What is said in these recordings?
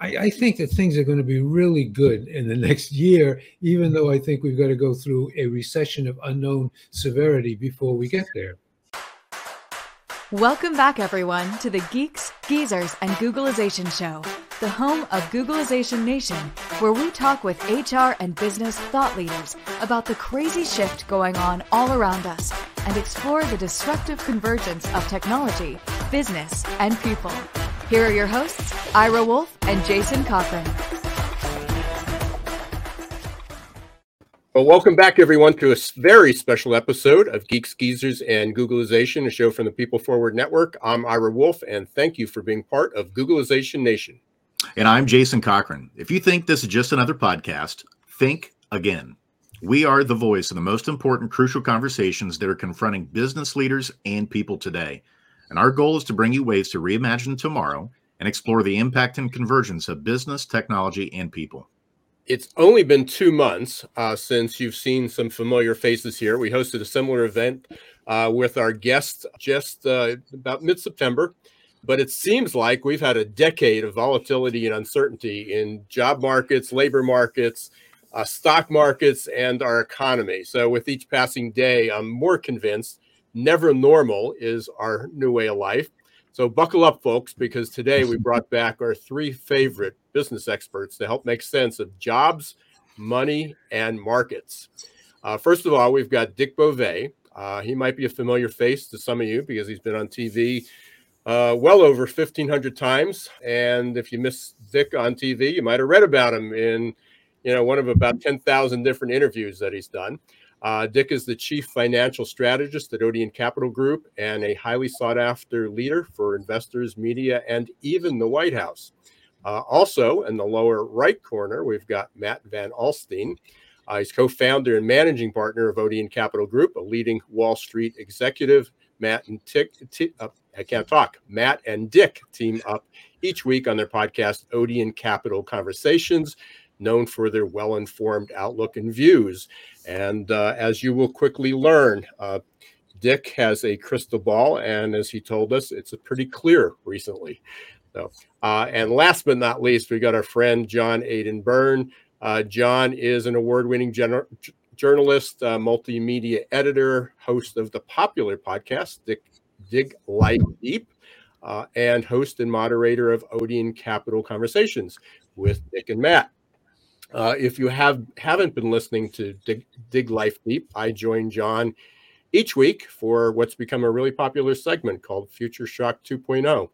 I, I, think that things are going to be really good in the next year, even though I think we've got to go through a recession of unknown severity before we get there. Welcome back, everyone, to the Geeks, Geezers, and Googlization Show, the home of Googlization Nation, where we talk with HR and business thought leaders about the crazy shift going on all around us and explore the disruptive convergence of technology, business, and people. Here are your hosts, Ira Wolf and Jason Cochran. Well, welcome back, everyone, to a very special episode of Geeks Geezers and Googlization, a show from the People Forward Network. I'm Ira Wolf, and thank you for being part of Googlization Nation. And I'm Jason Cochran. If you think this is just another podcast, think again. We are the voice of the most important, crucial conversations that are confronting business leaders and people today. And our goal is to bring you ways to reimagine tomorrow and explore the impact and convergence of business, technology, and people. It's only been two months uh, since you've seen some familiar faces here. We hosted a similar event uh, with our guests just uh, about mid September. But it seems like we've had a decade of volatility and uncertainty in job markets, labor markets, uh, stock markets, and our economy. So, with each passing day, I'm more convinced never normal is our new way of life. So buckle up, folks, because today we brought back our three favorite business experts to help make sense of jobs, money, and markets. Uh, first of all, we've got Dick Bove. Uh, he might be a familiar face to some of you because he's been on TV uh, well over 1,500 times. And if you miss Dick on TV, you might have read about him in, you know, one of about 10,000 different interviews that he's done. Uh, Dick is the chief financial strategist at Odeon Capital Group and a highly sought after leader for investors, media, and even the White House. Uh, also, in the lower right corner, we've got Matt Van Alstyne. Uh, he's co founder and managing partner of Odeon Capital Group, a leading Wall Street executive. Matt and Tick, T- uh, I can't talk. Matt and Dick team up each week on their podcast, Odeon Capital Conversations known for their well informed outlook and views. And uh, as you will quickly learn, uh, Dick has a crystal ball, and as he told us, it's pretty clear recently. So, uh, and last but not least, we got our friend John Aidan Byrne. Uh, John is an award winning gener- journalist, uh, multimedia editor, host of the popular podcast, Dick, Dig Life Deep. Uh, and host and moderator of Odeon Capital Conversations with Dick and Matt. Uh, if you have haven't been listening to Dig, Dig Life Deep, I join John each week for what's become a really popular segment called Future Shock 2.0.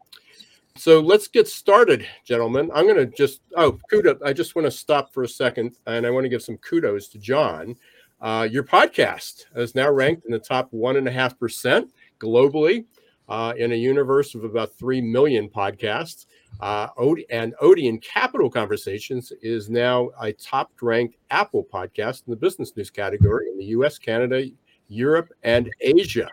So let's get started, gentlemen. I'm going to just oh kudos. I just want to stop for a second, and I want to give some kudos to John. Uh, your podcast is now ranked in the top one and a half percent globally uh, in a universe of about three million podcasts. Uh, and Odeon Capital Conversations is now a top ranked Apple podcast in the business news category in the US, Canada, Europe, and Asia,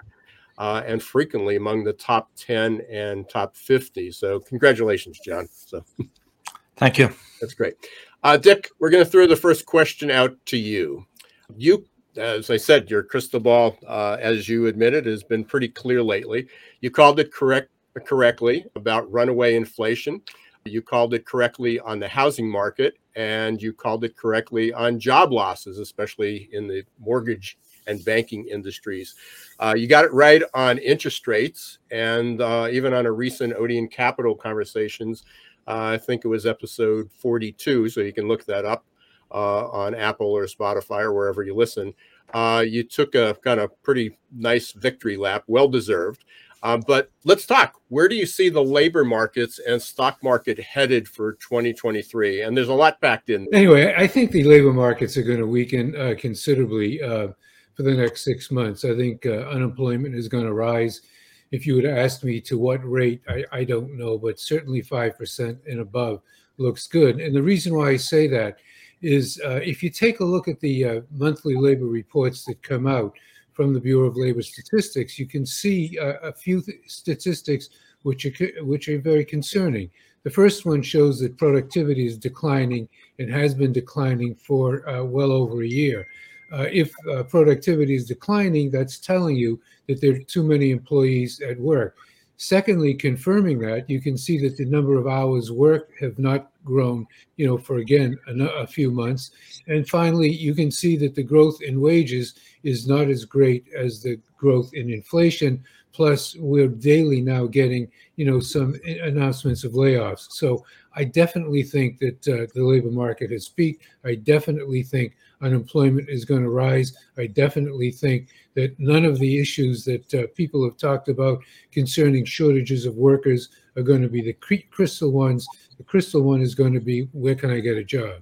uh, and frequently among the top 10 and top 50. So, congratulations, John. So, thank you. That's great. Uh, Dick, we're going to throw the first question out to you. You, as I said, your crystal ball, uh, as you admitted, has been pretty clear lately. You called it correct correctly about runaway inflation. You called it correctly on the housing market, and you called it correctly on job losses, especially in the mortgage and banking industries. Uh, you got it right on interest rates, and uh, even on a recent Odeon Capital conversations. Uh, I think it was episode 42, so you can look that up uh, on Apple or Spotify or wherever you listen. Uh, you took a kind of pretty nice victory lap, well deserved. Uh, but let's talk. Where do you see the labor markets and stock market headed for 2023? And there's a lot packed in. Anyway, I think the labor markets are going to weaken uh, considerably uh, for the next six months. I think uh, unemployment is going to rise. If you would ask me to what rate, I, I don't know, but certainly 5% and above looks good. And the reason why I say that is uh, if you take a look at the uh, monthly labor reports that come out, from the Bureau of Labor Statistics, you can see uh, a few th- statistics which are, which are very concerning. The first one shows that productivity is declining and has been declining for uh, well over a year. Uh, if uh, productivity is declining, that's telling you that there are too many employees at work. Secondly, confirming that, you can see that the number of hours worked have not grown, you know, for again a, a, few months. And finally, you can see that the growth in wages is not as great as the growth in inflation. Plus, we're daily now getting, you know, some announcements of layoffs. So I definitely think that uh, the labor market has peaked. I definitely think unemployment is going to rise. I definitely think that none of the issues that uh, people have talked about concerning shortages of workers are going to be the crystal ones. The crystal one is going to be where can I get a job?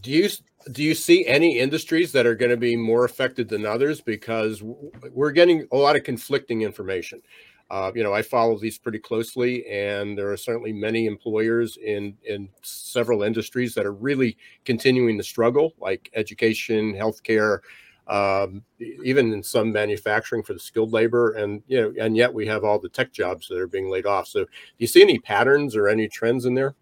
Do you do you see any industries that are going to be more affected than others because we're getting a lot of conflicting information uh, you know, I follow these pretty closely, and there are certainly many employers in in several industries that are really continuing to struggle, like education, healthcare, um, even in some manufacturing for the skilled labor, and you know, and yet we have all the tech jobs that are being laid off. So, do you see any patterns or any trends in there?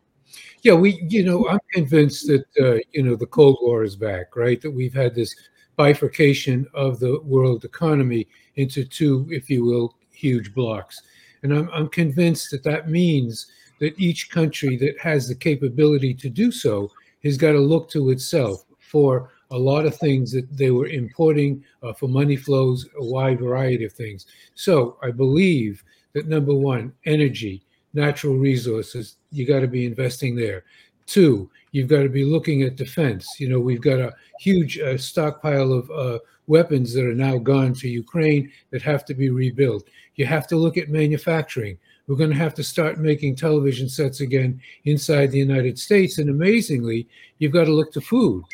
Yeah, we, you know, I'm convinced that uh, you know the Cold War is back, right? That we've had this bifurcation of the world economy into two, if you will, huge blocks. And I'm, I'm convinced that that means that each country that has the capability to do so has got to look to itself for a lot of things that they were importing uh, for money flows, a wide variety of things. So I believe that number one, energy, natural resources, you got to be investing there. Two, you've got to be looking at defense. You know, we've got a huge uh, stockpile of uh, weapons that are now gone to Ukraine that have to be rebuilt. You have to look at manufacturing. We're going to have to start making television sets again inside the United States. And amazingly, you've got to look to food.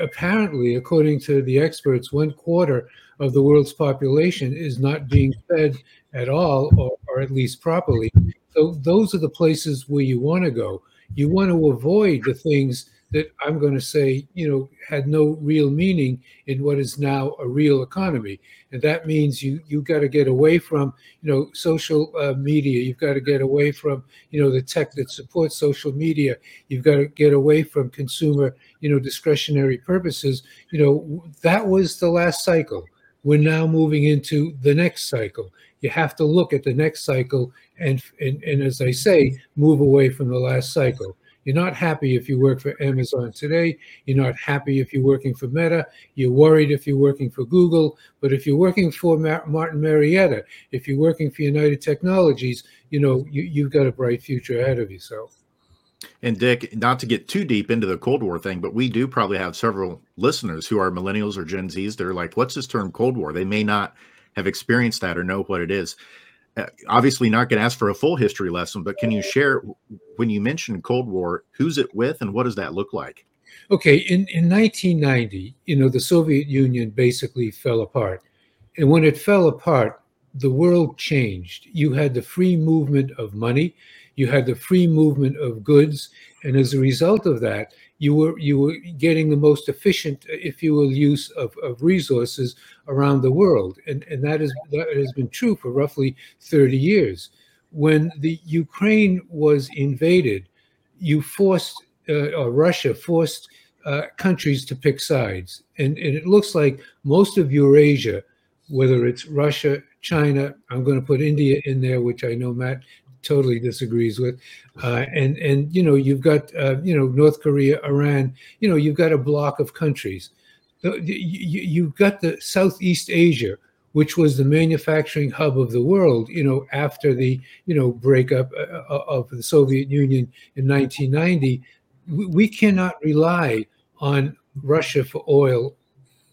Apparently, according to the experts, one quarter of the world's population is not being fed at all, or, or at least properly. So, those are the places where you want to go. You want to avoid the things that I'm going to say, you know, had no real meaning in what is now a real economy. And that means you you got to get away from, you know, social uh, media. You've got to get away from, you know, the tech that supports social media. You've got to get away from consumer, you know, discretionary purposes. You know, that was the last cycle. We're now moving into the next cycle. You have to look at the next cycle and, and, and as I say, move away from the last cycle. You're not happy if you work for Amazon today. You're not happy if you're working for Meta. You're worried if you're working for Google. But if you're working for Martin Marietta, if you're working for United Technologies, you know, you, you've got a bright future ahead of yourself. And Dick, not to get too deep into the Cold War thing, but we do probably have several listeners who are millennials or Gen Zs. They're like, what's this term Cold War? They may not have experienced that or know what it is. Uh, obviously not going to ask for a full history lesson, but can you share when you mentioned Cold War, who's it with and what does that look like? Okay, in, in 1990, you know, the Soviet Union basically fell apart. And when it fell apart, the world changed. You had the free movement of money, you had the free movement of goods, and as a result of that, you were you were getting the most efficient, if you will, use of, of resources around the world, and and that is that has been true for roughly 30 years. When the Ukraine was invaded, you forced uh, or Russia forced uh, countries to pick sides, and and it looks like most of Eurasia, whether it's Russia, China, I'm going to put India in there, which I know Matt totally disagrees with. Uh, and and you know you've got uh, you know North Korea, Iran. You know you've got a block of countries. You've got the Southeast Asia, which was the manufacturing hub of the world. You know after the you know breakup uh, uh, of the Soviet Union in 1990, we cannot rely on Russia for oil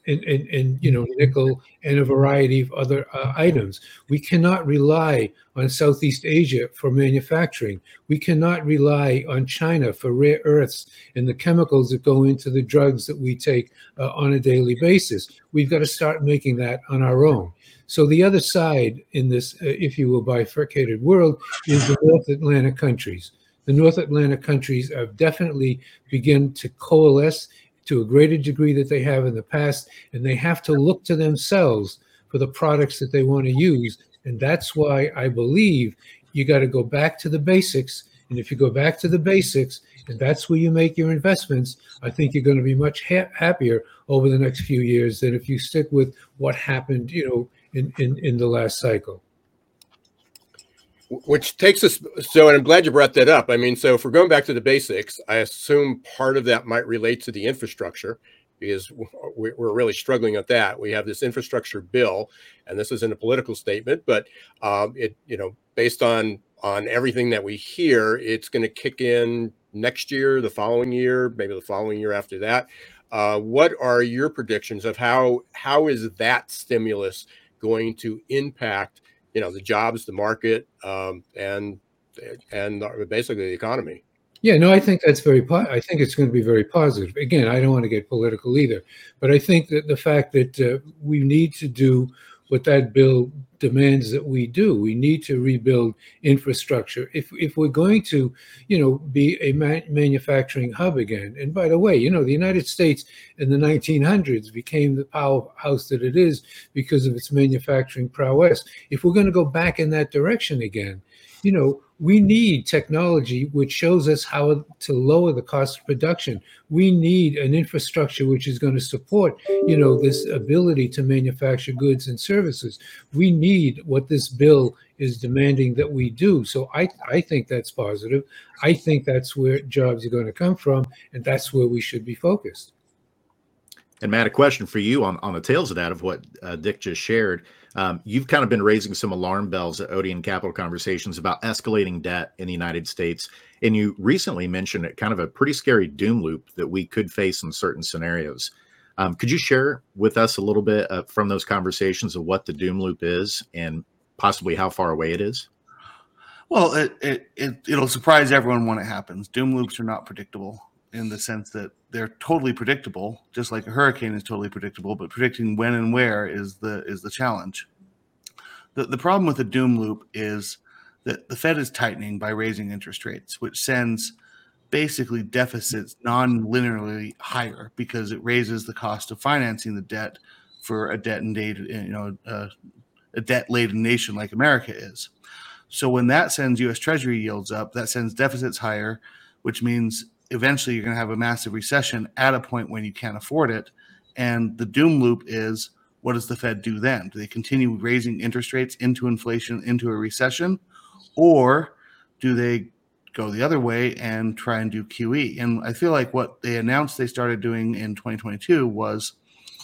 and, and, and, you know nickel and a variety of other uh, items. We cannot rely on Southeast Asia for manufacturing. We cannot rely on China for rare earths and the chemicals that go into the drugs that we take uh, on a daily basis. We've got to start making that on our own. So the other side in this, uh, if you will, bifurcated world is the North Atlantic countries. The North Atlantic countries have definitely begun to coalesce to a greater degree that they have in the past, and they have to look to themselves for the products that they want to use. And that's why I believe you got to go back to the basics. And if you go back to the basics, and that's where you make your investments, I think you're going to be much ha- happier over the next few years than if you stick with what happened, you know, in, in, in the last cycle. Which takes us so and i'm glad you brought that up. I mean so if we're going back to the basics i assume part of that might relate to the infrastructure because we're really struggling at that. We have this infrastructure bill and this isn't a political statement but um, it you know based on on everything that we hear it's going to kick in next year the following year maybe the following year after that. Uh, what are your predictions of how how is that stimulus going to impact you know the jobs, the market, um, and and basically the economy. Yeah, no, I think that's very. Po- I think it's going to be very positive. Again, I don't want to get political either, but I think that the fact that uh, we need to do what that bill demands that we do. We need to rebuild infrastructure. If if we're going to, you know, be a manufacturing hub again. And by the way, you know, the United States in the 1900s became the powerhouse that it is because of its manufacturing prowess. If we're going to go back in that direction again, you know, we need technology which shows us how to lower the cost of production. We need an infrastructure which is going to support, you know, this ability to manufacture goods and services. We need what this bill is demanding that we do. So I, I think that's positive. I think that's where jobs are going to come from, and that's where we should be focused. And Matt, a question for you on, on the tails of that of what uh, Dick just shared. Um, you've kind of been raising some alarm bells at Odeon Capital Conversations about escalating debt in the United States. And you recently mentioned it kind of a pretty scary doom loop that we could face in certain scenarios. Um, could you share with us a little bit uh, from those conversations of what the doom loop is and possibly how far away it is? Well, it, it, it, it'll surprise everyone when it happens. Doom loops are not predictable in the sense that they're totally predictable, just like a hurricane is totally predictable, but predicting when and where is the is the challenge. The the problem with the doom loop is that the Fed is tightening by raising interest rates, which sends basically deficits non-linearly higher because it raises the cost of financing the debt for a debt and you know a debt laden nation like America is. So when that sends U.S. Treasury yields up, that sends deficits higher, which means eventually you're going to have a massive recession at a point when you can't afford it. And the doom loop is what does the Fed do then? Do they continue raising interest rates into inflation, into a recession? Or do they go the other way and try and do QE? And I feel like what they announced they started doing in 2022 was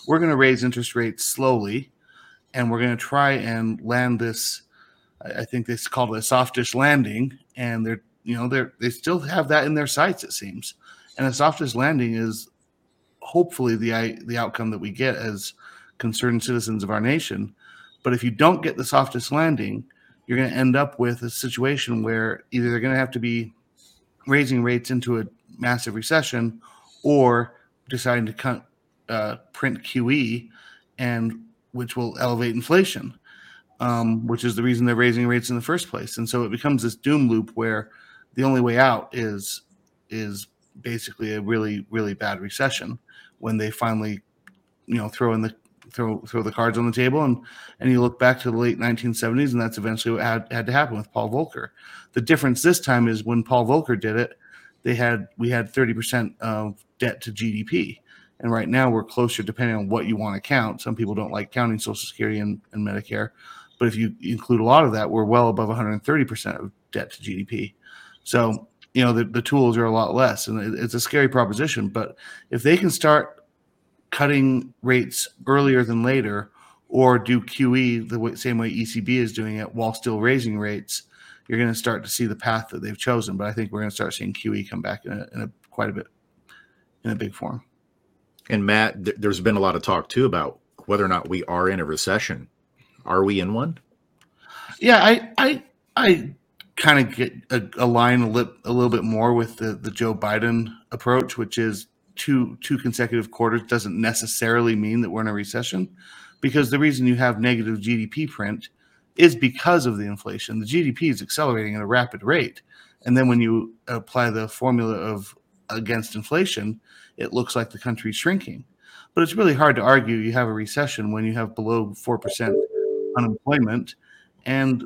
we're going to raise interest rates slowly and we're going to try and land this. I think they called it a softish landing, and they're you know they they still have that in their sights it seems. And a softest landing is hopefully the the outcome that we get as concerned citizens of our nation. But if you don't get the softest landing you're going to end up with a situation where either they're going to have to be raising rates into a massive recession or deciding to cut, uh, print QE and which will elevate inflation um, which is the reason they're raising rates in the first place. And so it becomes this doom loop where the only way out is is basically a really really bad recession when they finally you know throw in the throw throw the cards on the table and and you look back to the late 1970s and that's eventually what had, had to happen with Paul Volcker. The difference this time is when Paul Volcker did it, they had we had 30% of debt to GDP. And right now we're closer depending on what you want to count. Some people don't like counting Social Security and, and Medicare, but if you include a lot of that, we're well above 130% of debt to GDP. So, you know, the, the tools are a lot less and it's a scary proposition. But if they can start cutting rates earlier than later or do QE the way, same way ECB is doing it while still raising rates, you're going to start to see the path that they've chosen. But I think we're going to start seeing QE come back in a, in a quite a bit in a big form. And Matt, th- there's been a lot of talk too about whether or not we are in a recession. Are we in one? Yeah, I I I kind of get a, align a, li- a little bit more with the, the Joe Biden approach, which is two two consecutive quarters doesn't necessarily mean that we're in a recession, because the reason you have negative GDP print is because of the inflation. The GDP is accelerating at a rapid rate, and then when you apply the formula of against inflation, it looks like the country's shrinking. But it's really hard to argue you have a recession when you have below four percent unemployment and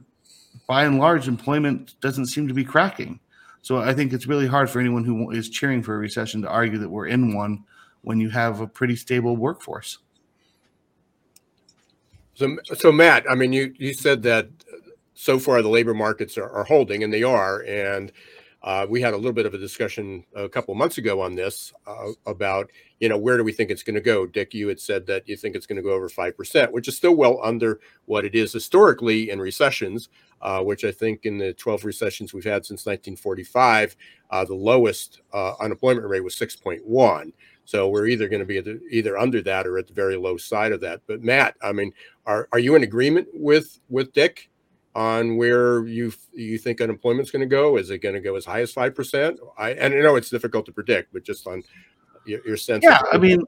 by and large, employment doesn't seem to be cracking. So I think it's really hard for anyone who is cheering for a recession to argue that we're in one when you have a pretty stable workforce. So, so Matt, I mean, you you said that so far the labor markets are, are holding, and they are. And uh, we had a little bit of a discussion a couple months ago on this uh, about, you know, where do we think it's going to go? Dick, you had said that you think it's going to go over 5%, which is still well under what it is historically in recessions, uh, which I think in the 12 recessions we've had since 1945, uh, the lowest uh, unemployment rate was 6.1. So we're either going to be the, either under that or at the very low side of that. But Matt, I mean, are, are you in agreement with with Dick? on where you you think unemployment's going to go? Is it going to go as high as five percent? I and I know it's difficult to predict, but just on your, your sense. Yeah, I mean,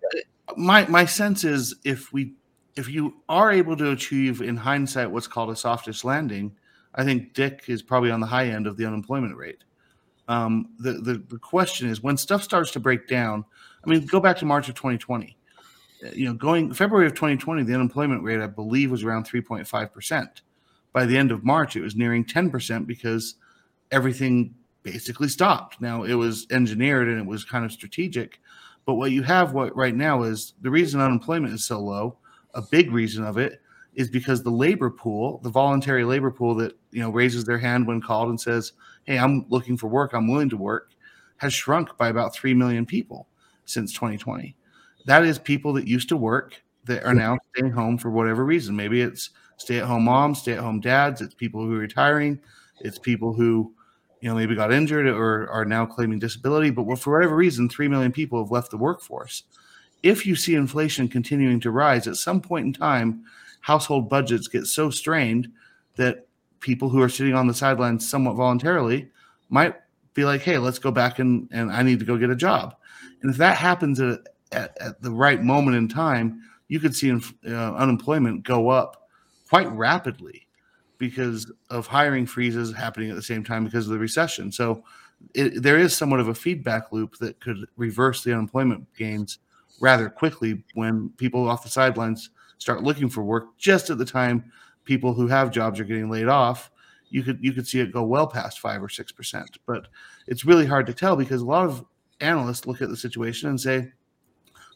my my sense is if we if you are able to achieve in hindsight what's called a softish landing, I think Dick is probably on the high end of the unemployment rate. Um, the, the the question is when stuff starts to break down. I mean, go back to March of 2020. You know, going February of 2020, the unemployment rate I believe was around 3.5 percent by the end of March, it was nearing 10% because everything basically stopped. Now it was engineered and it was kind of strategic, but what you have what right now is the reason unemployment is so low. A big reason of it is because the labor pool, the voluntary labor pool that you know raises their hand when called and says, "Hey, I'm looking for work. I'm willing to work," has shrunk by about three million people since 2020. That is people that used to work that are now staying home for whatever reason. Maybe it's stay at home moms, stay at home dads. It's people who are retiring. It's people who, you know, maybe got injured or are now claiming disability. But for whatever reason, 3 million people have left the workforce. If you see inflation continuing to rise, at some point in time, household budgets get so strained that people who are sitting on the sidelines somewhat voluntarily might be like, hey, let's go back and, and I need to go get a job. And if that happens at, at, at the right moment in time, you could see uh, unemployment go up quite rapidly because of hiring freezes happening at the same time because of the recession. So it, there is somewhat of a feedback loop that could reverse the unemployment gains rather quickly when people off the sidelines start looking for work just at the time people who have jobs are getting laid off you could you could see it go well past 5 or 6% but it's really hard to tell because a lot of analysts look at the situation and say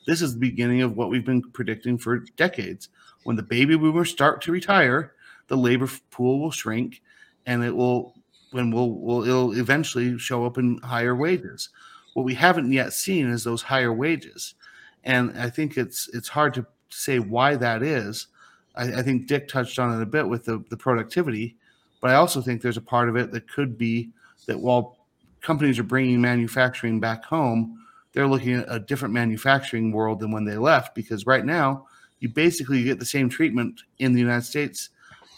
this is the beginning of what we've been predicting for decades. When the baby boomers start to retire, the labor pool will shrink, and it will when will will it'll eventually show up in higher wages. What we haven't yet seen is those higher wages, and I think it's it's hard to say why that is. I, I think Dick touched on it a bit with the, the productivity, but I also think there's a part of it that could be that while companies are bringing manufacturing back home, they're looking at a different manufacturing world than when they left because right now you basically get the same treatment in the United States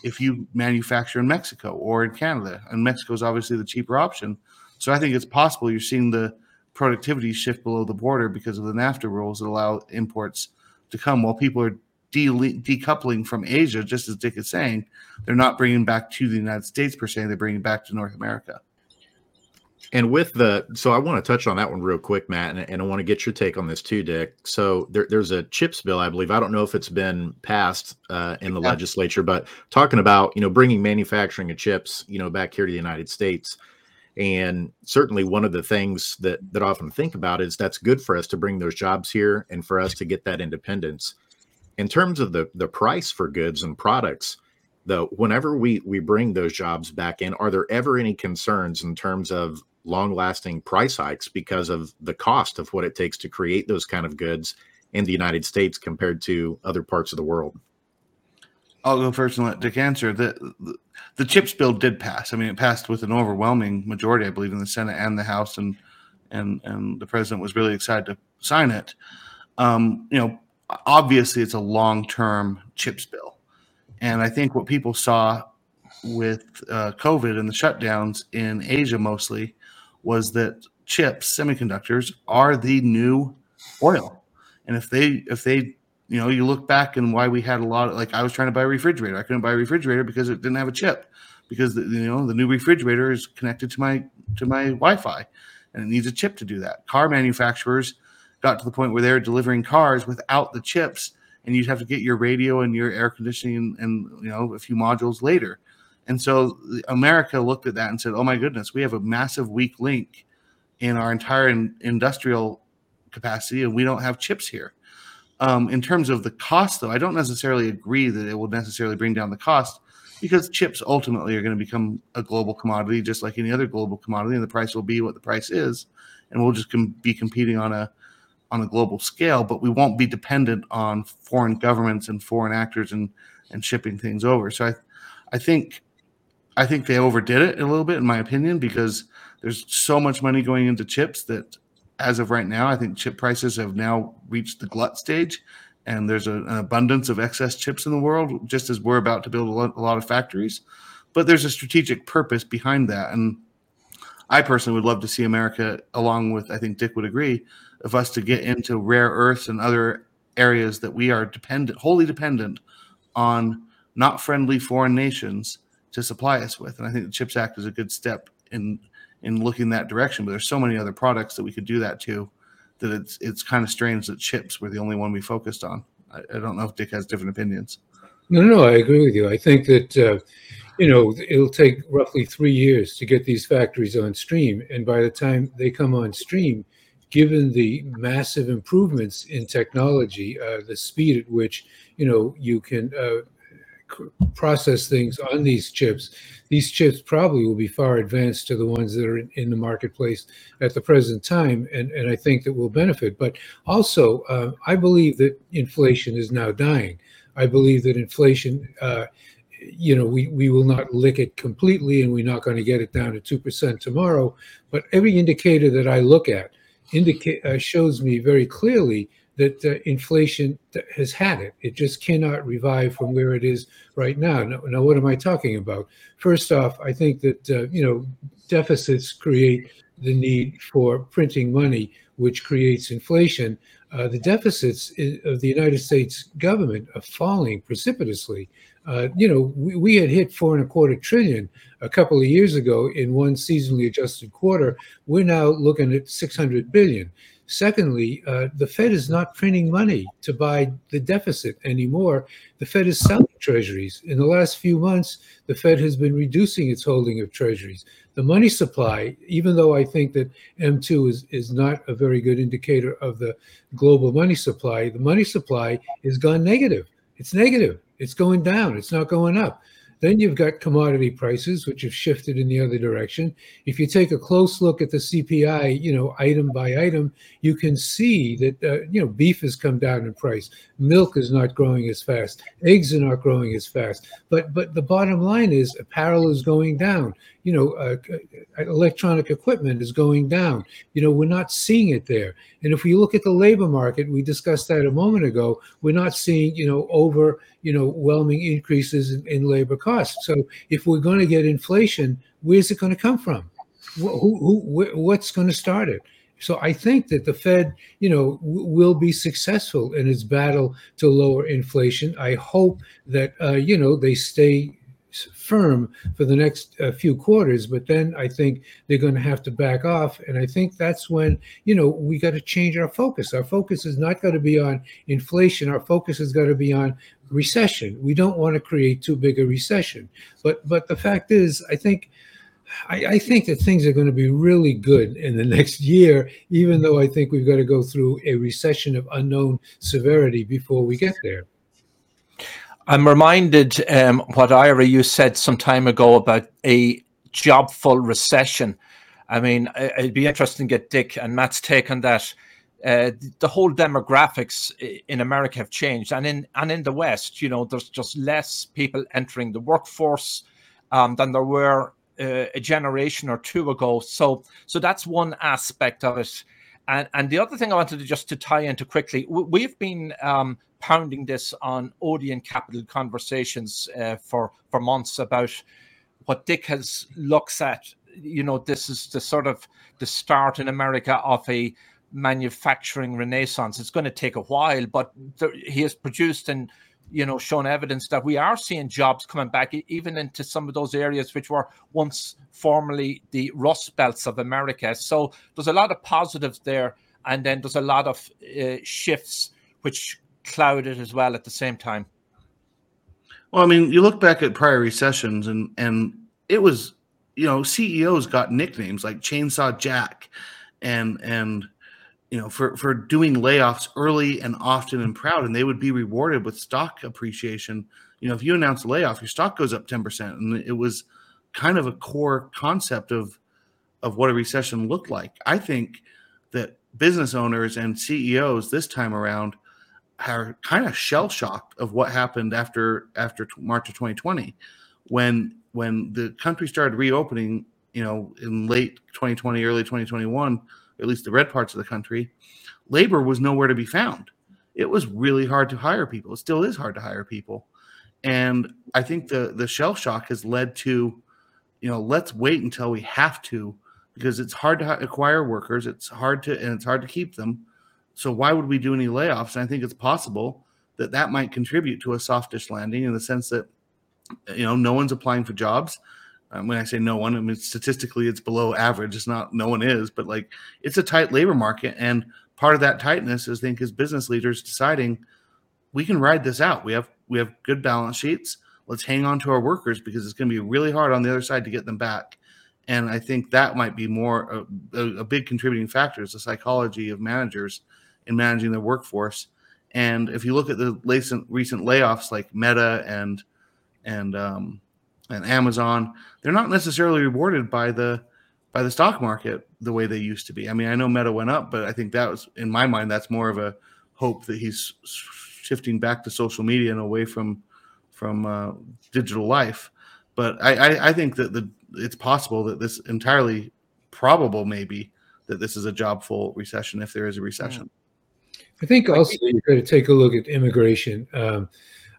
if you manufacture in Mexico or in Canada. And Mexico is obviously the cheaper option. So I think it's possible you're seeing the productivity shift below the border because of the NAFTA rules that allow imports to come while people are de- decoupling from Asia, just as Dick is saying, they're not bringing back to the United States per se, they're bringing back to North America. And with the, so I want to touch on that one real quick, Matt, and, and I want to get your take on this too, Dick. So there, there's a chips bill, I believe. I don't know if it's been passed uh, in the yeah. legislature, but talking about you know bringing manufacturing of chips, you know, back here to the United States. And certainly, one of the things that that I often think about is that's good for us to bring those jobs here and for us to get that independence. In terms of the the price for goods and products, though, whenever we we bring those jobs back in, are there ever any concerns in terms of long lasting price hikes because of the cost of what it takes to create those kind of goods in the United States compared to other parts of the world. I'll go first and let Dick answer. The, the, the chips bill did pass. I mean, it passed with an overwhelming majority, I believe, in the Senate and the House, and and and the president was really excited to sign it. Um, you know, obviously, it's a long term chips bill, and I think what people saw with uh, COVID and the shutdowns in Asia mostly was that chips, semiconductors, are the new oil. And if they if they you know you look back and why we had a lot of like I was trying to buy a refrigerator, I couldn't buy a refrigerator because it didn't have a chip because the, you know the new refrigerator is connected to my to my Wi-Fi and it needs a chip to do that. Car manufacturers got to the point where they're delivering cars without the chips and you'd have to get your radio and your air conditioning and, and you know a few modules later and so America looked at that and said, "Oh my goodness, we have a massive weak link in our entire in, industrial capacity, and we don't have chips here." Um, in terms of the cost, though, I don't necessarily agree that it will necessarily bring down the cost because chips ultimately are going to become a global commodity, just like any other global commodity, and the price will be what the price is, and we'll just com- be competing on a on a global scale, but we won't be dependent on foreign governments and foreign actors and and shipping things over. So I I think I think they overdid it a little bit, in my opinion, because there's so much money going into chips that as of right now, I think chip prices have now reached the glut stage and there's a, an abundance of excess chips in the world, just as we're about to build a lot, a lot, of factories. But there's a strategic purpose behind that. And I personally would love to see America, along with, I think Dick would agree, of us to get into rare earths and other areas that we are dependent, wholly dependent on not friendly foreign nations to supply us with. And I think the CHIPS Act is a good step in in looking that direction. But there's so many other products that we could do that to that it's it's kind of strange that chips were the only one we focused on. I, I don't know if Dick has different opinions. No, no, I agree with you. I think that uh, you know it'll take roughly three years to get these factories on stream, and by the time they come on stream, given the massive improvements in technology, uh, the speed at which you know you can uh, process things on these chips, these chips probably will be far advanced to the ones that are in, in the marketplace at the present time, and, and I think that will benefit. But also, uh, I believe that inflation is now dying. I believe that inflation, uh, you know, we, we will not lick it completely, and we're not going to get it down to two percent tomorrow. But every indicator that I look at indicate uh, shows me very clearly that uh, inflation has had it. It just cannot revive from where it is right now. Now, now what am I talking about? First off, I think that uh, you know deficits create the need for printing money, which creates inflation. Uh, the deficits of the United States government are falling precipitously. Uh, you know, we, we, had hit four and a quarter trillion a couple of years ago in one seasonally adjusted quarter. We're now looking at 600 billion. Secondly, uh, the Fed is not printing money to buy the deficit anymore. The Fed is selling treasuries. In the last few months, the Fed has been reducing its holding of treasuries. The money supply, even though I think that M2 is, is not a very good indicator of the global money supply, the money supply has gone negative. It's negative. It's going down. It's not going up. Then you've got commodity prices, which have shifted in the other direction. If you take a close look at the CPI, you know, item by item, you can see that, uh, you know, beef has come down in price. Milk is not growing as fast. Eggs are not growing as fast. But but the bottom line is apparel is going down. You know, uh, uh electronic equipment is going down. You know, we're not seeing it there. And if we look at the labor market, we discussed that a moment ago. We're not seeing, you know, over, you know, whelming increases in, in labor costs. So if we're going to get inflation, where's it going to come from? Who, who, what's going to start it? So I think that the Fed, you know, w- will be successful in its battle to lower inflation. I hope that uh, you know they stay firm for the next uh, few quarters, but then I think they're going to have to back off, and I think that's when you know we got to change our focus. Our focus is not going to be on inflation. Our focus is going to be on recession. We don't want to create too big a recession. But but the fact is, I think I, I, think that things are going to be really good in the next year, even though I think we've got to go through a recession of unknown severity before we get there. I'm reminded um, what Ira you said some time ago about a jobful recession. I mean, it'd be interesting to get Dick and Matt's take on that. Uh, the whole demographics in America have changed, and in and in the West, you know, there's just less people entering the workforce um, than there were uh, a generation or two ago. So so that's one aspect of it. And and the other thing I wanted to just to tie into quickly, we've been um, pounding this on Odeon Capital conversations uh, for for months about what Dick has looks at. You know, this is the sort of the start in America of a manufacturing renaissance. It's going to take a while, but there, he has produced and you know shown evidence that we are seeing jobs coming back even into some of those areas which were once formerly the rust belts of america so there's a lot of positives there and then there's a lot of uh, shifts which cloud it as well at the same time well i mean you look back at prior recessions and and it was you know ceos got nicknames like chainsaw jack and and you know, for for doing layoffs early and often and proud, and they would be rewarded with stock appreciation, you know, if you announce a layoff, your stock goes up 10%. And it was kind of a core concept of of what a recession looked like. I think that business owners and CEOs this time around are kind of shell shocked of what happened after after March of 2020 when when the country started reopening, you know, in late 2020, early 2021, at least the red parts of the country, labor was nowhere to be found. It was really hard to hire people. It still is hard to hire people. And I think the the shell shock has led to, you know, let's wait until we have to because it's hard to acquire workers. It's hard to and it's hard to keep them. So why would we do any layoffs? And I think it's possible that that might contribute to a softish landing in the sense that you know no one's applying for jobs. Um, when I say no one, I mean statistically it's below average. It's not no one is, but like it's a tight labor market, and part of that tightness is I think is business leaders deciding we can ride this out. We have we have good balance sheets. Let's hang on to our workers because it's going to be really hard on the other side to get them back. And I think that might be more uh, a, a big contributing factor is the psychology of managers in managing their workforce. And if you look at the recent recent layoffs like Meta and and um, and Amazon, they're not necessarily rewarded by the by the stock market the way they used to be. I mean, I know Meta went up, but I think that was in my mind that's more of a hope that he's shifting back to social media and away from from uh, digital life. But I, I, I think that the it's possible that this entirely probable maybe that this is a job full recession if there is a recession. I think also you've got to take a look at immigration. Um,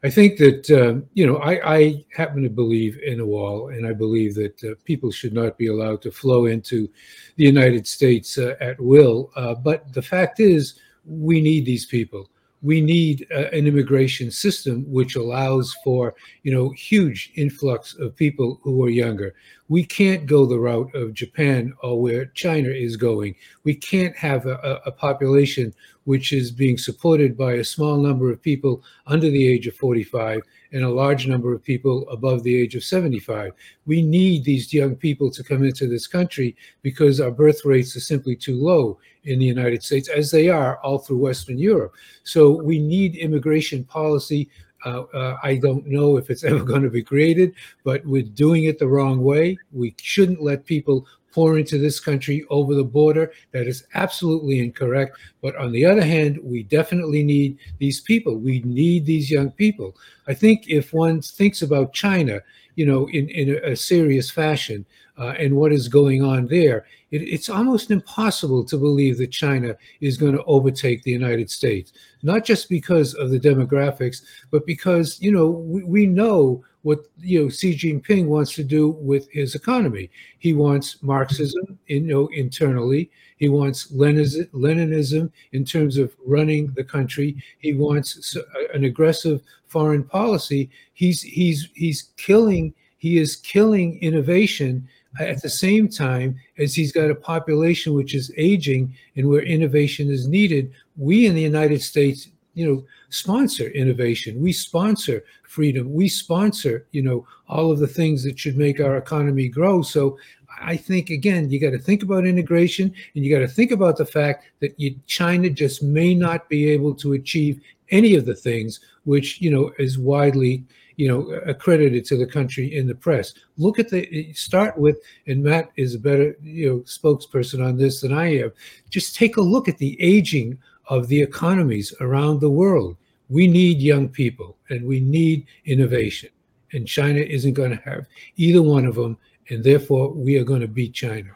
I think that um, you know I, I, happen to believe in a wall, and I believe that uh, people should not be allowed to flow into the United States uh, at will. Uh, but the fact is, we need these people we need uh, an immigration system which allows for you know huge influx of people who are younger we can't go the route of japan or where china is going we can't have a, a population which is being supported by a small number of people under the age of 45 and a large number of people above the age of 75. We need these young people to come into this country because our birth rates are simply too low in the United States, as they are all through Western Europe. So we need immigration policy. Uh, uh, I don't know if it's ever going to be created, but we're doing it the wrong way. We shouldn't let people pour into this country over the border. That is absolutely incorrect. But on the other hand, we definitely need these people. We need these young people. I think if one thinks about China, you know, in, in a serious fashion uh, and what is going on there, it, it's almost impossible to believe that China is going to overtake the United States, not just because of the demographics, but because, you know, we, we know what you know Xi Jinping wants to do with his economy. He wants Marxism, you know, internally. He wants Leninism in terms of running the country. He wants an aggressive foreign policy. He's he's he's killing. He is killing innovation at the same time as he's got a population which is aging and where innovation is needed. We in the United States you know sponsor innovation we sponsor freedom we sponsor you know all of the things that should make our economy grow so i think again you got to think about integration and you got to think about the fact that you, china just may not be able to achieve any of the things which you know is widely you know accredited to the country in the press look at the start with and matt is a better you know spokesperson on this than i am just take a look at the aging of the economies around the world. We need young people and we need innovation. And China isn't going to have either one of them. And therefore, we are going to beat China.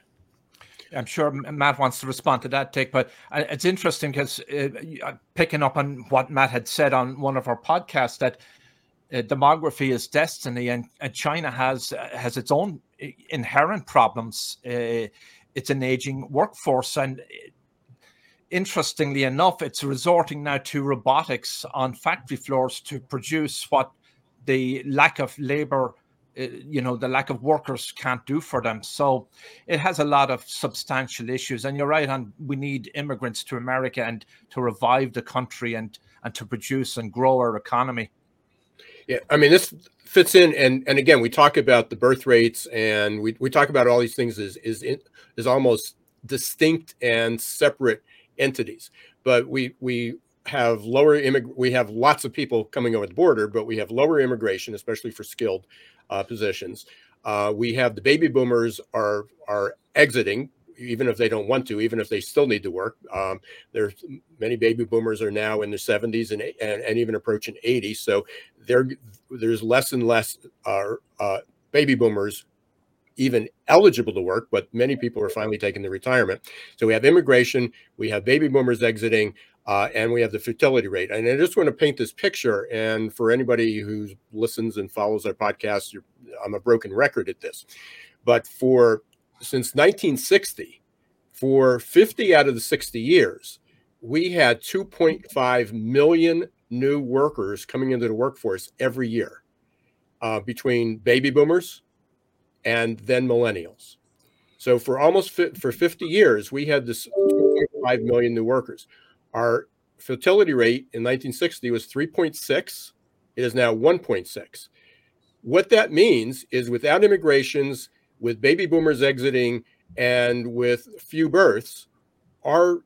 I'm sure Matt wants to respond to that take, but uh, it's interesting because uh, picking up on what Matt had said on one of our podcasts that uh, demography is destiny, and, and China has uh, has its own inherent problems. Uh, it's an aging workforce, and interestingly enough, it's resorting now to robotics on factory floors to produce what the lack of labor, uh, you know, the lack of workers can't do for them. So it has a lot of substantial issues. And you're right on, we need immigrants to America and to revive the country and and to produce and grow our economy. Yeah, I mean this fits in, and and again we talk about the birth rates, and we we talk about all these things is is is almost distinct and separate entities. But we we have lower immig- we have lots of people coming over the border, but we have lower immigration, especially for skilled uh, positions. Uh, we have the baby boomers are are exiting, even if they don't want to, even if they still need to work. Um, there's many baby boomers are now in their 70s and and, and even approaching 80. So there there's less and less uh, uh, baby boomers even eligible to work, but many people are finally taking the retirement. So we have immigration, we have baby boomers exiting, uh, and we have the fertility rate. And I just want to paint this picture. And for anybody who listens and follows our podcast, I'm a broken record at this. But for since 1960, for 50 out of the 60 years, we had 2.5 million new workers coming into the workforce every year uh, between baby boomers and then millennials. So for almost fi- for 50 years, we had this 2.5 million new workers. Our fertility rate in 1960 was 3.6. It is now 1.6. What that means is without immigrations, with baby boomers exiting, and with few births, our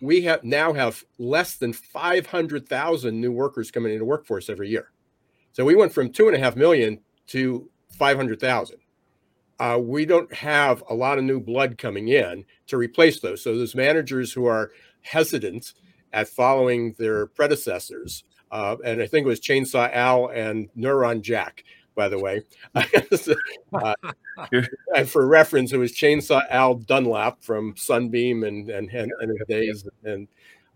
we have now have less than 500,000 new workers coming into workforce every year. So we went from two and a half million to 500,000. Uh, we don't have a lot of new blood coming in to replace those. So those managers who are hesitant at following their predecessors. Uh, and I think it was Chainsaw Al and Neutron Jack, by the way. uh, and for reference, it was Chainsaw Al Dunlap from Sunbeam and and and, and days. And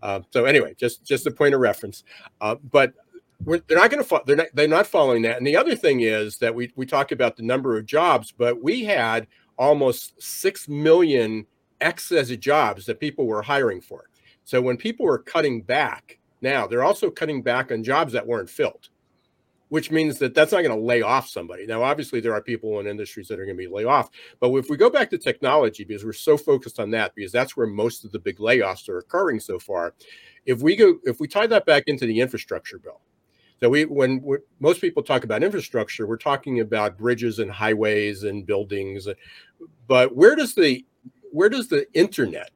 uh, so anyway, just just a point of reference. Uh, but they're not going to they're not they're not following that. And the other thing is that we we talk about the number of jobs, but we had almost six million excess jobs that people were hiring for. So when people were cutting back now, they're also cutting back on jobs that weren't filled, which means that that's not going to lay off somebody. Now, obviously, there are people in industries that are going to be lay off. But if we go back to technology, because we're so focused on that, because that's where most of the big layoffs are occurring so far, if we go, if we tie that back into the infrastructure bill, so we, when most people talk about infrastructure, we're talking about bridges and highways and buildings. But where does the where does the internet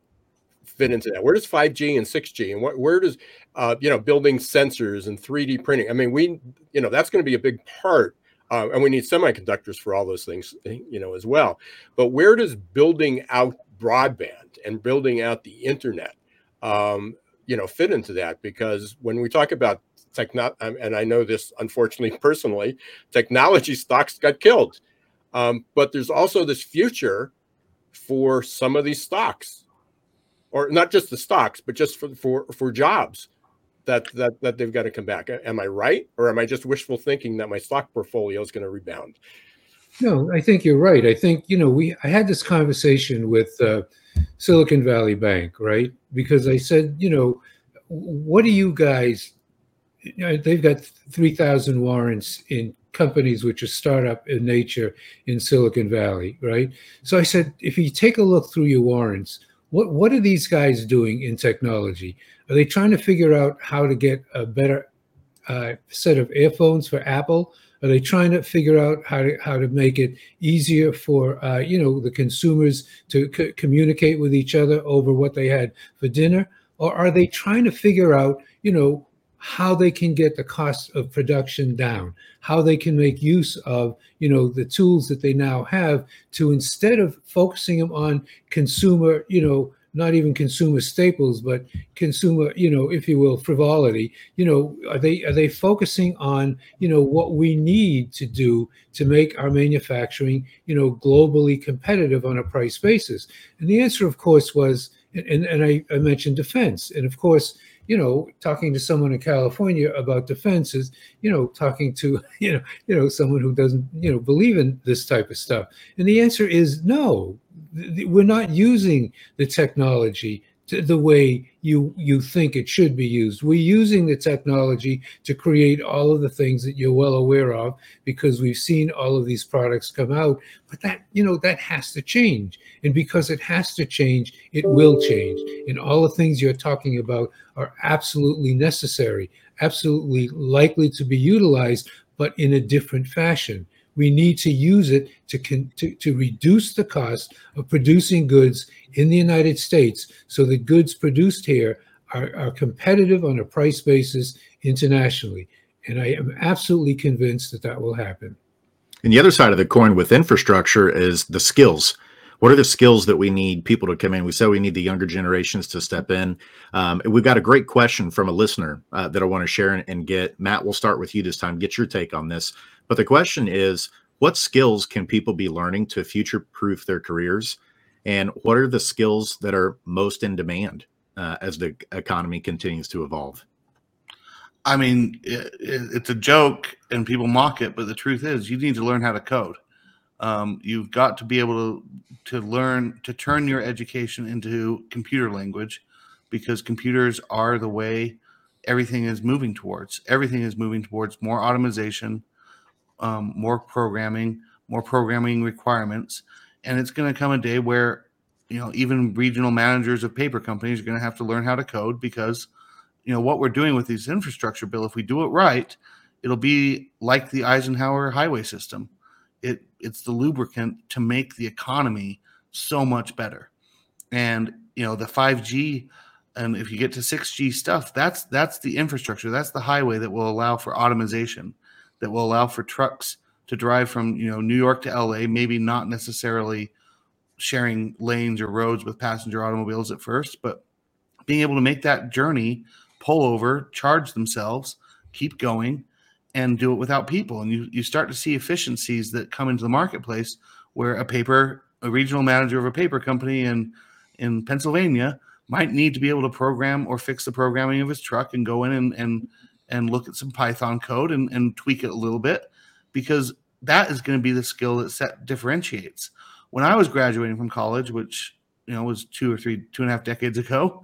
fit into that? Where does 5G and 6G and what, where does, uh, you know, building sensors and 3D printing? I mean, we, you know, that's going to be a big part. Uh, and we need semiconductors for all those things, you know, as well. But where does building out broadband and building out the internet, um, you know, fit into that? Because when we talk about techno, um, and I know this unfortunately personally, technology stocks got killed. Um, but there's also this future for some of these stocks or not just the stocks, but just for for for jobs that that that they've got to come back. Am I right, or am I just wishful thinking that my stock portfolio is going to rebound? No, I think you're right. I think you know we. I had this conversation with uh, Silicon Valley Bank, right? Because I said, you know, what do you guys? You know, they've got three thousand warrants in companies which are startup in nature in Silicon Valley, right? So I said, if you take a look through your warrants, what what are these guys doing in technology? Are they trying to figure out how to get a better uh, set of earphones for Apple? Are they trying to figure out how to how to make it easier for uh, you know the consumers to c- communicate with each other over what they had for dinner? Or are they trying to figure out you know how they can get the cost of production down, how they can make use of you know the tools that they now have to instead of focusing them on consumer, you know, not even consumer staples, but consumer, you know, if you will, frivolity. You know, are they are they focusing on you know what we need to do to make our manufacturing you know globally competitive on a price basis? And the answer, of course, was and and I, I mentioned defense, and of course you know, talking to someone in California about defense is, you know, talking to, you know, you know, someone who doesn't, you know, believe in this type of stuff. And the answer is no. We're not using the technology the way you you think it should be used. We're using the technology to create all of the things that you're well aware of because we've seen all of these products come out. But that you know that has to change, and because it has to change, it will change. And all the things you're talking about are absolutely necessary, absolutely likely to be utilized, but in a different fashion we need to use it to, to, to reduce the cost of producing goods in the United States so the goods produced here are, are competitive on a price basis internationally. And I am absolutely convinced that that will happen. And the other side of the coin with infrastructure is the skills. What are the skills that we need people to come in? We said we need the younger generations to step in. Um, we've got a great question from a listener uh, that I want to share and, and get. Matt, we'll start with you this time. Get your take on this. But the question is what skills can people be learning to future proof their careers? And what are the skills that are most in demand uh, as the economy continues to evolve? I mean, it, it's a joke and people mock it, but the truth is, you need to learn how to code. Um, you've got to be able to to learn to turn your education into computer language, because computers are the way everything is moving towards. Everything is moving towards more automation, um, more programming, more programming requirements, and it's going to come a day where you know even regional managers of paper companies are going to have to learn how to code because you know what we're doing with this infrastructure bill if we do it right it'll be like the eisenhower highway system. It it's the lubricant to make the economy so much better. And you know the 5g and if you get to 6g stuff that's that's the infrastructure. That's the highway that will allow for automation that will allow for trucks to drive from you know new york to la maybe not necessarily sharing lanes or roads with passenger automobiles at first but being able to make that journey pull over, charge themselves, keep going, and do it without people. And you, you start to see efficiencies that come into the marketplace where a paper, a regional manager of a paper company in, in Pennsylvania might need to be able to program or fix the programming of his truck and go in and, and, and look at some Python code and, and tweak it a little bit because that is going to be the skill that set differentiates. When I was graduating from college, which you know was two or three, two and a half decades ago,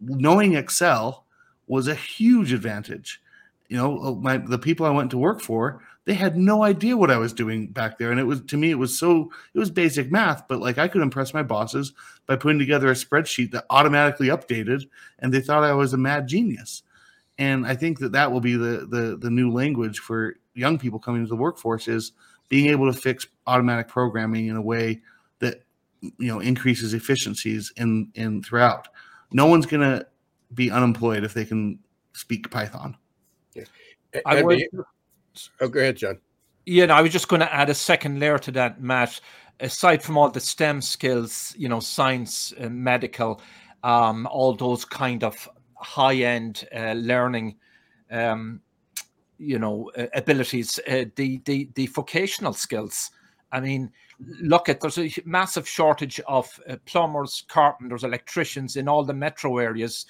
knowing Excel was a huge advantage. You know, uh, my the people I went to work for, they had no idea what I was doing back there, and it was to me it was so it was basic math, but like I could impress my bosses by putting together a spreadsheet that automatically updated, and they thought I was a mad genius. And I think that that will be the the the new language for young people coming into the workforce is being able to fix automatic programming in a way that you know increases efficiencies in in throughout. No one's gonna be unemployed if they can speak Python. Yeah. I would, oh, go ahead, John. Yeah, no, I was just going to add a second layer to that, Matt. Aside from all the STEM skills, you know, science, uh, medical, um, all those kind of high-end uh, learning, um, you know, uh, abilities, the the the vocational skills. I mean, look at there's a massive shortage of uh, plumbers, carpenters, electricians in all the metro areas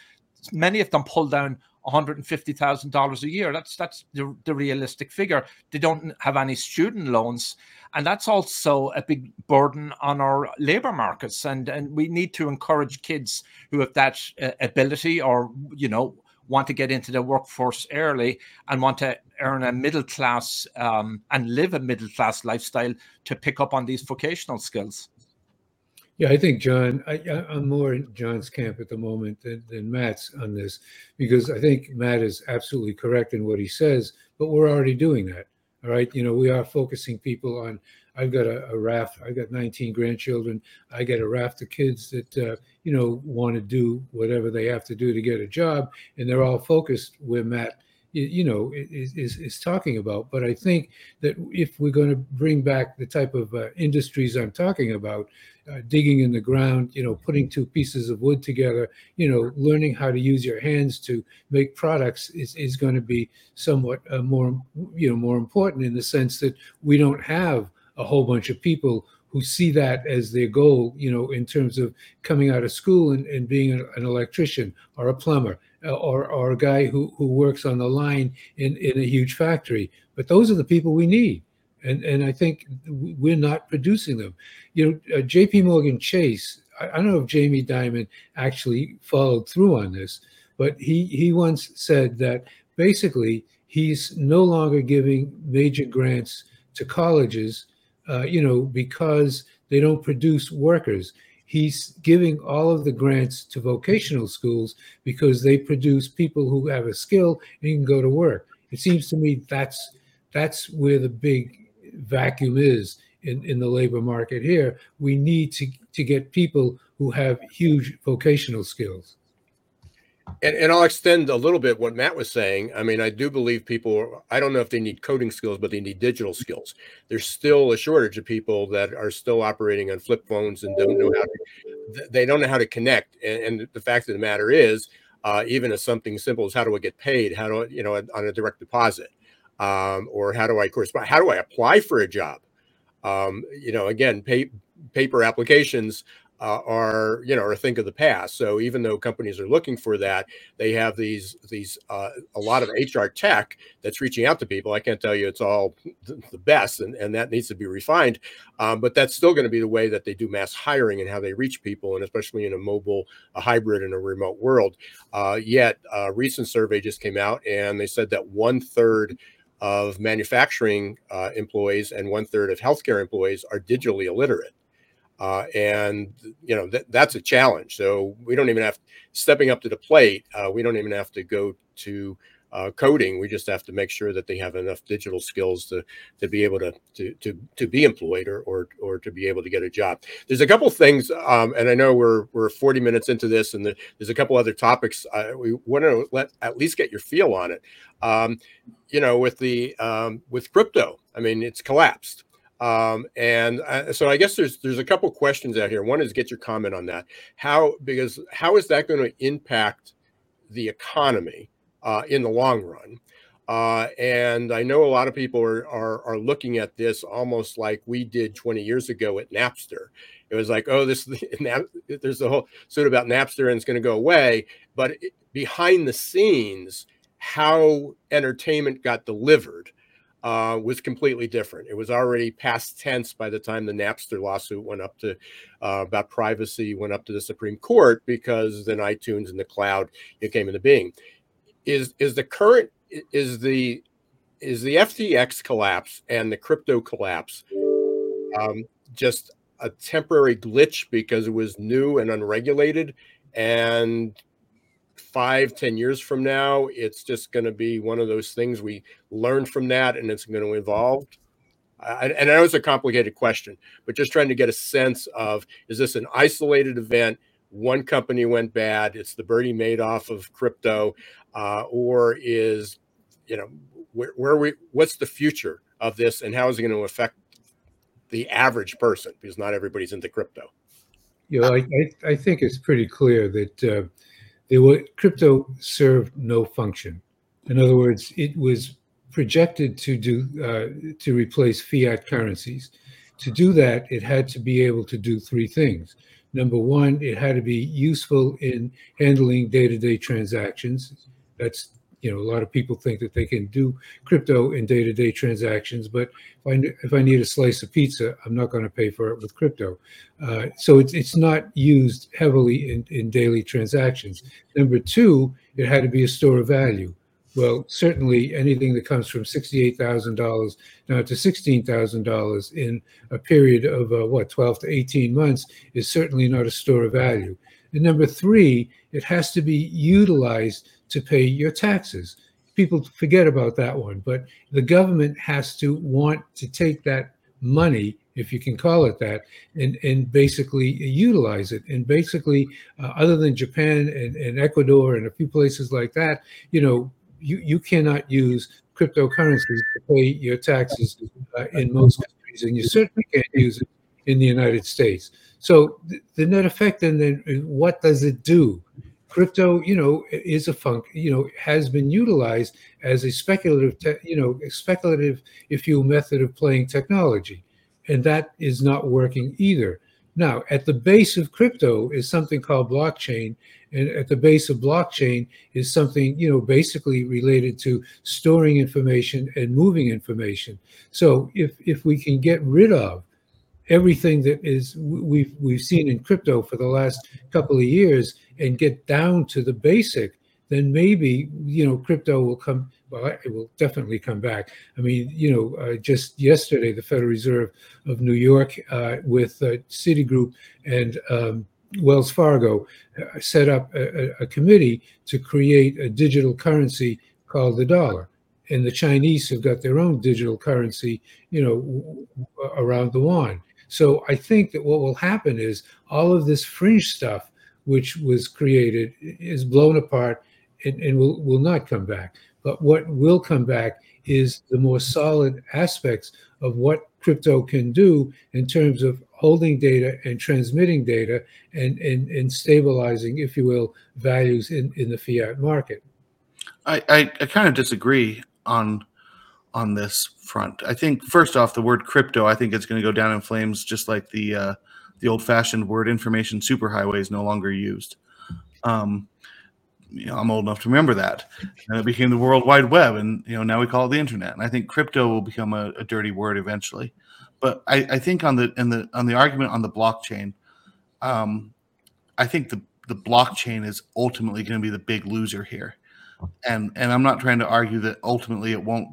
many of them pull down $150,000 a year. That's that's the, the, realistic figure. They don't have any student loans, and that's also a big burden on our labor markets. And and we need to encourage kids who have that uh, ability, or you know, want to get into the workforce early and want to earn a middle class um, and live a middle class lifestyle to pick up on these vocational skills. Yeah, I think John, I, am more in John's camp at the moment than, than, Matt's on this because I think Matt is absolutely correct in what he says, but we're already doing that. All right. You know, we are focusing people on, I've got a, a raft, I've got 19 grandchildren. I got a raft of kids that, uh, you know, want to do whatever they have to do to get a job. And they're all focused where Matt you know is, is, is talking about but i think that if we're going to bring back the type of uh, industries i'm talking about uh, digging in the ground you know putting two pieces of wood together you know learning how to use your hands to make products is, is going to be somewhat uh, more you know more important in the sense that we don't have a whole bunch of people who see that as their goal, you know, in terms of coming out of school and, and being an, an electrician or a plumber uh, or, or a guy who, who works on the line in, in a huge factory. But those are the people we need. And, and I think we're not producing them. You know, uh, JP Morgan Chase, I, I don't know if Jamie Dimon actually followed through on this, but he, he once said that basically he's no longer giving major grants to colleges uh, you know, because they don't produce workers. He's giving all of the grants to vocational schools because they produce people who have a skill and can go to work. It seems to me that's that's where the big vacuum is in, in the labor market here. We need to, to get people who have huge vocational skills. And, and I'll extend a little bit what Matt was saying. I mean, I do believe people, I don't know if they need coding skills, but they need digital skills. There's still a shortage of people that are still operating on flip phones and don't know how to, they don't know how to connect. And, and the fact of the matter is, uh, even as something simple as how do I get paid? How do I, you know, on a direct deposit? Um, or how do I correspond? How do I apply for a job? Um, you know, again, pay, paper applications uh, are you know are a thing of the past. So even though companies are looking for that, they have these these uh, a lot of HR tech that's reaching out to people. I can't tell you it's all the best, and, and that needs to be refined. Um, but that's still going to be the way that they do mass hiring and how they reach people, and especially in a mobile, a hybrid, and a remote world. Uh, yet a recent survey just came out, and they said that one third of manufacturing uh, employees and one third of healthcare employees are digitally illiterate. Uh, and you know that that's a challenge. So we don't even have stepping up to the plate. Uh, we don't even have to go to uh, coding. We just have to make sure that they have enough digital skills to to be able to to to, to be employed or, or or to be able to get a job. There's a couple things, um, and I know we're we're 40 minutes into this, and the, there's a couple other topics we want to let at least get your feel on it. Um, you know, with the um, with crypto, I mean, it's collapsed. Um, and uh, so I guess there's there's a couple questions out here. One is get your comment on that. How because how is that going to impact the economy uh, in the long run? Uh, and I know a lot of people are, are, are looking at this almost like we did 20 years ago at Napster. It was like, oh, this there's a whole suit about Napster and it's going to go away. But it, behind the scenes, how entertainment got delivered uh, was completely different. It was already past tense by the time the Napster lawsuit went up to uh, about privacy went up to the Supreme Court because then iTunes and the cloud it came into being. Is is the current is the is the FTX collapse and the crypto collapse um, just a temporary glitch because it was new and unregulated and five, ten years from now, it's just going to be one of those things we learn from that and it's going to evolve. I, and I know it's a complicated question, but just trying to get a sense of is this an isolated event? One company went bad. It's the Bernie Madoff of crypto, uh, or is you know where, where we? What's the future of this, and how is it going to affect the average person? Because not everybody's into crypto. You know, I, I, think it's pretty clear that uh, were crypto served no function. In other words, it was projected to do uh, to replace fiat currencies. To do that, it had to be able to do three things. Number one, it had to be useful in handling day-to-day transactions. That's you know, a lot of people think that they can do crypto in day-to-day transactions, but if I if I need a slice of pizza, I'm not going to pay for it with crypto. Uh, so it's it's not used heavily in, in daily transactions. Number two, it had to be a store of value. Well, certainly anything that comes from sixty-eight thousand dollars now to sixteen thousand dollars in a period of uh, what twelve to eighteen months is certainly not a store of value. And number three, it has to be utilized to pay your taxes. People forget about that one, but the government has to want to take that money, if you can call it that, and, and basically utilize it. And basically, uh, other than Japan and, and Ecuador and a few places like that, you know, you, you cannot use cryptocurrencies to pay your taxes uh, in most countries, and you certainly can't use it in the United States. So the, the net effect, and then what does it do? crypto, you know, is a funk, you know, has been utilized as a speculative, te- you know, speculative, if you method of playing technology, and that is not working either. Now, at the base of crypto is something called blockchain, and at the base of blockchain is something, you know, basically related to storing information and moving information. So, if if we can get rid of everything that is we've we've seen in crypto for the last couple of years and get down to the basic, then maybe you know crypto will come. Well, it will definitely come back. I mean, you know, uh, just yesterday, the Federal Reserve of New York uh, with uh, Citigroup and um, Wells Fargo uh, set up a, a, committee to create a digital currency called the dollar. And the Chinese have got their own digital currency, you know, around the yuan. So I think that what will happen is all of this fringe stuff which was created is blown apart and, and will, will not come back. But what will come back is the more solid aspects of what crypto can do in terms of holding data and transmitting data and, and, and stabilizing, if you will, values in, in the fiat market. I, I, I kind of disagree on on this front. I think first off, the word crypto, I think it's going to go down in flames, just like the uh, the old fashioned word information superhighway is no longer used. Um, you know, I'm old enough to remember that. And it became the World Wide Web, and you know now we call it the internet. And I think crypto will become a, a dirty word eventually. But I, I, think on the in the on the argument on the blockchain, um, I think the the blockchain is ultimately going to be the big loser here. And and I'm not trying to argue that ultimately it won't,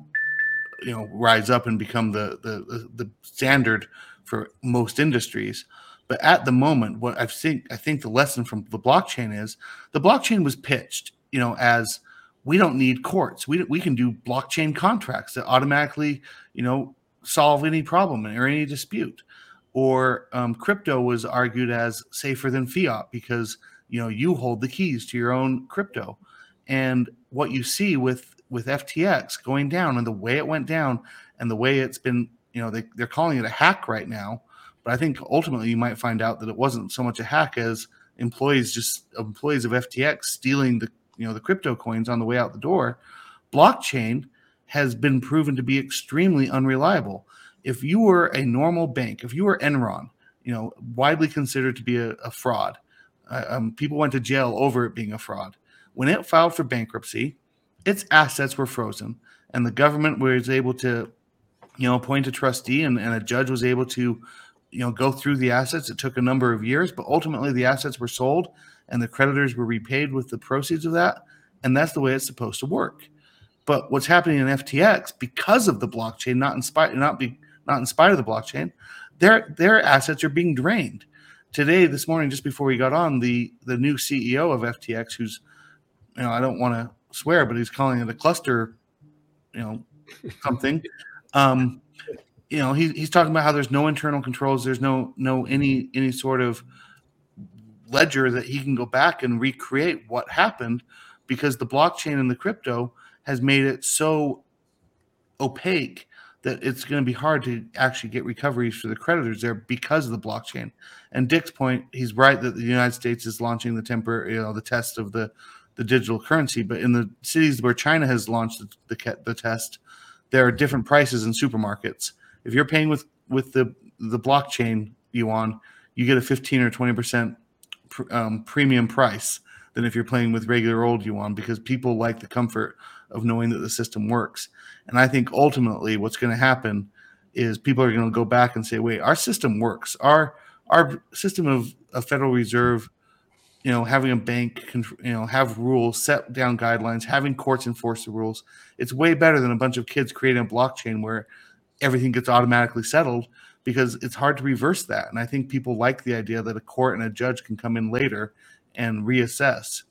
you know, rise up and become the the the, the standard for most industries. But at the moment, what I've seen, I think the lesson from the blockchain is the blockchain was pitched, you know, as we don't need courts. We, we can do blockchain contracts that automatically, you know, solve any problem or any dispute. Or um, crypto was argued as safer than fiat because you know you hold the keys to your own crypto. And what you see with with FTX going down and the way it went down and the way it's been, you know, they, they're calling it a hack right now but I think ultimately you might find out that it wasn't so much a hack as employees just employees of FTX stealing the you know the crypto coins on the way out the door. Blockchain has been proven to be extremely unreliable. If you were a normal bank, if you were Enron, you know, widely considered to be a, a fraud, uh, um, people went to jail over it being a fraud. When it filed for bankruptcy, its assets were frozen, and the government was able to, you know, appoint a trustee, and, and a judge was able to you know go through the assets. It took a number of years, but ultimately the assets were sold and the creditors were repaid with the proceeds of that, and that's the way it's supposed to work. But what's happening in FTX because of the blockchain, not in spite, not be, not in spite of the blockchain, their their assets are being drained. Today, this morning, just before we got on, the the new CEO of FTX, who's you know I don't want to swear, but he's calling it a cluster, you know, something. Um, you know, he, he's talking about how there's no internal controls, there's no no any any sort of ledger that he can go back and recreate what happened because the blockchain and the crypto has made it so opaque that it's going to be hard to actually get recoveries for the creditors there because of the blockchain. And Dick's point, he's right that the United States is launching the temporary, you know, the test of the the digital currency, but in the cities where China has launched the, the, the test, there are different prices in supermarkets if you're paying with with the the blockchain yuan, you get a 15 or 20 percent um, premium price than if you're playing with regular old yuan because people like the comfort of knowing that the system works. And I think ultimately what's going to happen is people are going to go back and say, wait, our system works. Our our system of a Federal Reserve, you know, having a bank, you know, have rules, set down guidelines, having courts enforce the rules. It's way better than a bunch of kids creating a blockchain where everything gets automatically settled because it's hard to reverse that. And I think people like the idea that a court and a judge can come in later and reassess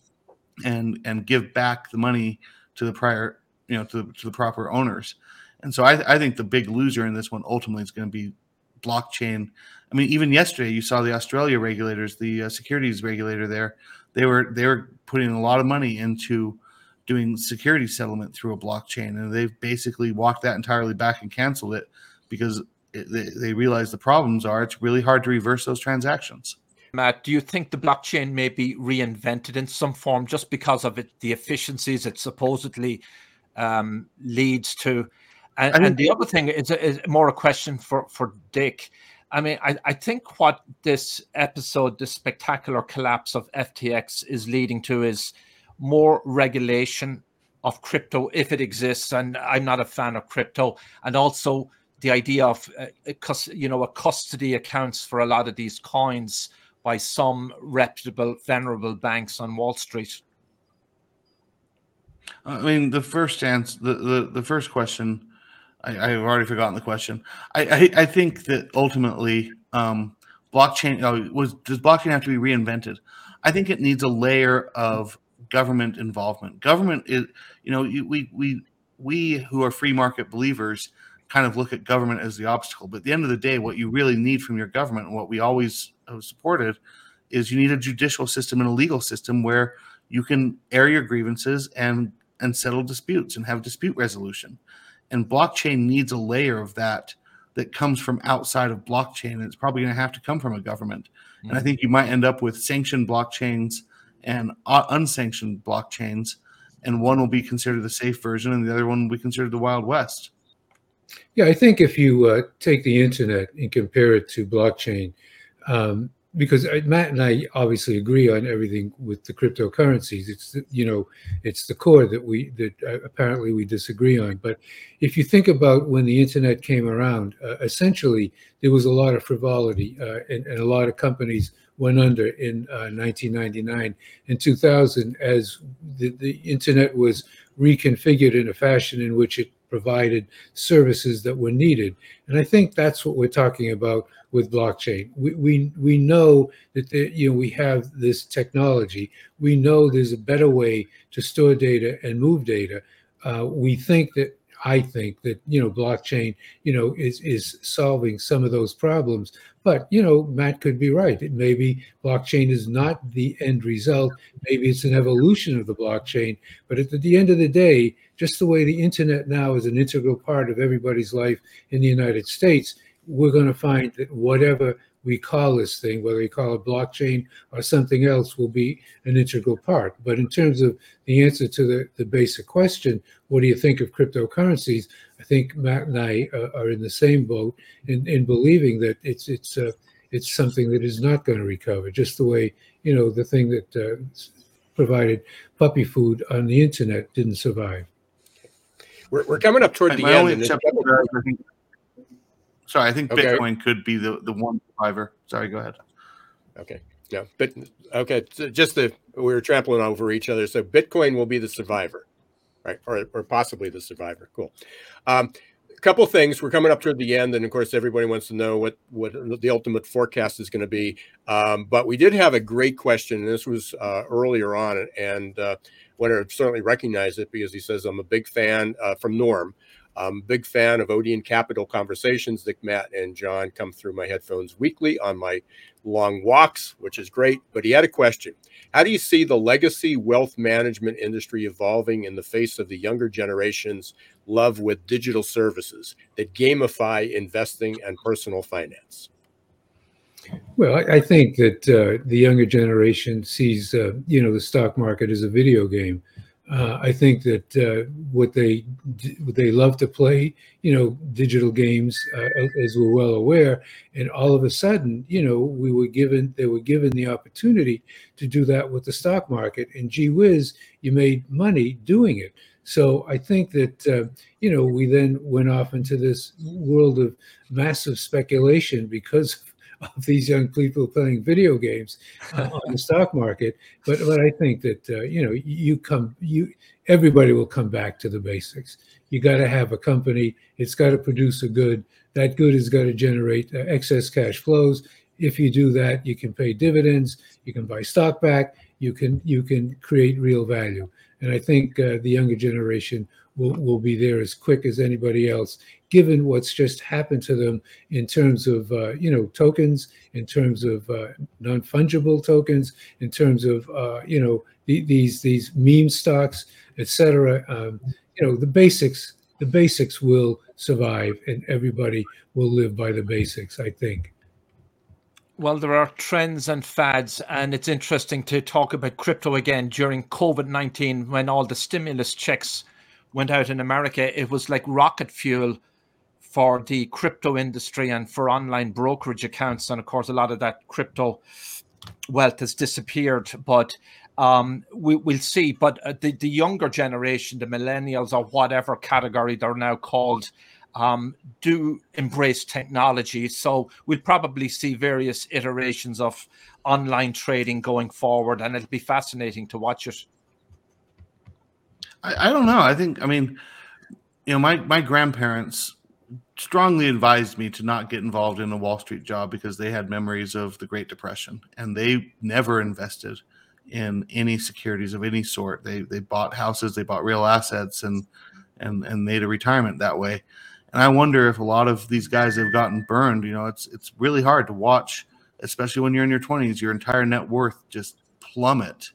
and and give back the money to the prior, you know, to, to the proper owners. And so I, I think the big loser in this one ultimately is going to be blockchain. I mean, even yesterday you saw the Australia regulators, the uh, securities regulator there, they were they were putting a lot of money into doing security settlement through a blockchain, and they've basically walked that entirely back and canceled it because it, they, they realize the problems are it's really hard to reverse those transactions. Matt, do you think the blockchain may be reinvented in some form just because of it, the efficiencies it supposedly um, leads to? And, and, the other thing is, is, more a question for, for Dick. I mean, I, I think what this episode, this spectacular collapse of FTX is leading to is more regulation of crypto if it exists. And I'm not a fan of crypto. And also the idea of, uh, you know, a custody accounts for a lot of these coins by some reputable, venerable banks on Wall Street. I mean, the first answer, the, the, the first question, I, have already forgotten the question. I, I, I think that ultimately, um, blockchain uh, was does blockchain have to be reinvented? I think it needs a layer of government involvement. Government is, you know, we we we who are free market believers kind of look at government as the obstacle. But at the end of the day, what you really need from your government and what we always have supported is you need a judicial system and a legal system where you can air your grievances and and settle disputes and have dispute resolution. And blockchain needs a layer of that that comes from outside of blockchain. And it's probably going to have to come from a government. Mm-hmm. And I think you might end up with sanctioned blockchains and uh, unsanctioned blockchains. And one will be considered the safe version, and the other one will be considered the Wild West. Yeah, I think if you uh, take the internet and compare it to blockchain, um, because Matt and I obviously agree on everything with the cryptocurrencies. It's you know it's the core that we that uh, apparently we disagree on. But if you think about when the internet came around, uh, essentially there was a lot of frivolity uh, and, and, a lot of companies went under in 1999 and 2000 as the, the internet was reconfigured in a fashion in which it provided services that were needed. And I think that's what we're talking about with blockchain. We, we, we know that you know we have this technology. We know there's a better way to store data and move data. Uh, we think that I think that you know blockchain you know is is solving some of those problems. But you know Matt could be right. It maybe blockchain is not the end result. Maybe it's an evolution of the blockchain. But at the end of the day, just the way the internet now is an integral part of everybody's life in the United States, we're going to find that whatever we call this thing, whether we call it blockchain or something else, will be an integral part. But in terms of the answer to the, the basic question, what do you think of cryptocurrencies? I think Matt and I uh, are in the same boat in, in believing that it's it's uh, it's something that is not going to recover. Just the way you know the thing that uh, provided puppy food on the internet didn't survive. We're, we're coming up toward the My end. Sorry, I think okay. Bitcoin could be the, the one survivor. Sorry, go ahead. Okay. Yeah. But okay. So just the we were trampling over each other. So Bitcoin will be the survivor, right? Or, or possibly the survivor. Cool. Um, a couple things. We're coming up toward the end, and of course, everybody wants to know what what the ultimate forecast is going to be. Um, but we did have a great question, and this was uh, earlier on, and uh, want to certainly recognize it because he says I'm a big fan uh, from Norm. I'm a big fan of Odeon Capital Conversations. Nick, Matt, and John come through my headphones weekly on my long walks, which is great. But he had a question How do you see the legacy wealth management industry evolving in the face of the younger generation's love with digital services that gamify investing and personal finance? Well, I, I think that uh, the younger generation sees, uh, you know, the stock market as a video game. Uh, I think that uh, what they what they love to play, you know, digital games, uh, as we're well aware, and all of a sudden, you know, we were given they were given the opportunity to do that with the stock market, and gee whiz, you made money doing it. So I think that uh, you know we then went off into this world of massive speculation because of these young people playing video games uh, on the stock market. But but I think that uh, you know you come you everybody will come back to the basics. You got to have a company. It's got to produce a good. That good has got to generate uh, excess cash flows. If you do that, you can pay dividends. You can buy stock back. You can you can create real value. And I think uh, the younger generation will, will be there as quick as anybody else, given what's just happened to them in terms of, uh, you know, tokens, in terms of uh, non-fungible tokens, in terms of, uh, you know, the, these these meme stocks, etc. Um, you know, the basics, the basics will survive, and everybody will live by the basics. I think. Well, there are trends and fads, and it's interesting to talk about crypto again during COVID 19 when all the stimulus checks went out in America. It was like rocket fuel for the crypto industry and for online brokerage accounts. And of course, a lot of that crypto wealth has disappeared. But um, we, will see. But uh, the, the younger generation, the millennials or whatever category they're now called, um, do embrace technology. So we'll probably see various iterations of online trading going forward, and it'll be fascinating to watch it. I, I don't know. I think, I mean, you know, my, my grandparents strongly advised me to not get involved in a Wall Street job because they had memories of the Great Depression and they never invested in any securities of any sort. They they bought houses, they bought real assets and and and made a retirement that way. And I wonder if a lot of these guys have gotten burned. You know, it's it's really hard to watch especially when you're in your 20s, your entire net worth just plummet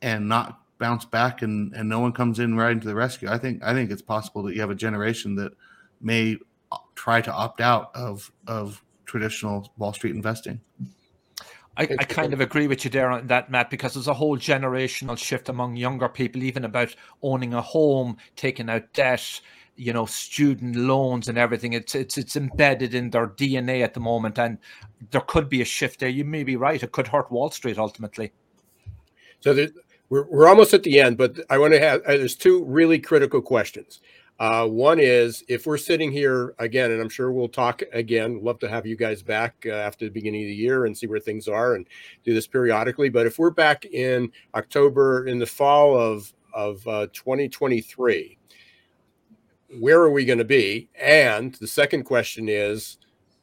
and not bounce back and, and no one comes in right into the rescue. I think I think it's possible that you have a generation that may try to opt out of of traditional Wall Street investing. I, I, kind of agree with you there on that, Matt, because there's a whole generational shift among younger people, even about owning a home, taking out debt, you know, student loans and everything. It's it's it's embedded in their DNA at the moment, and there could be a shift there. You may be right; it could hurt Wall Street ultimately. So there, we're we're almost at the end, but I want to have uh, there's two really critical questions. Uh, one is if we're sitting here again, and I'm sure we'll talk again. Love to have you guys back uh, after the beginning of the year and see where things are and do this periodically. But if we're back in October, in the fall of of uh, 2023, where are we going to be? And the second question is,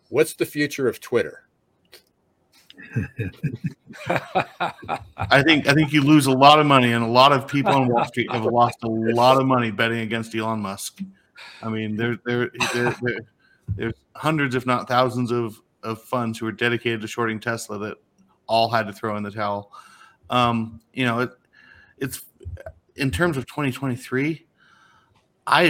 what's the future of Twitter? I think I think you lose a lot of money, and a lot of people on Wall Street have lost a lot of money betting against Elon Musk. I mean, there there there, there there's hundreds, if not thousands, of of funds who are dedicated to shorting Tesla that all had to throw in the towel. Um, you know, it, it's in terms of 2023. I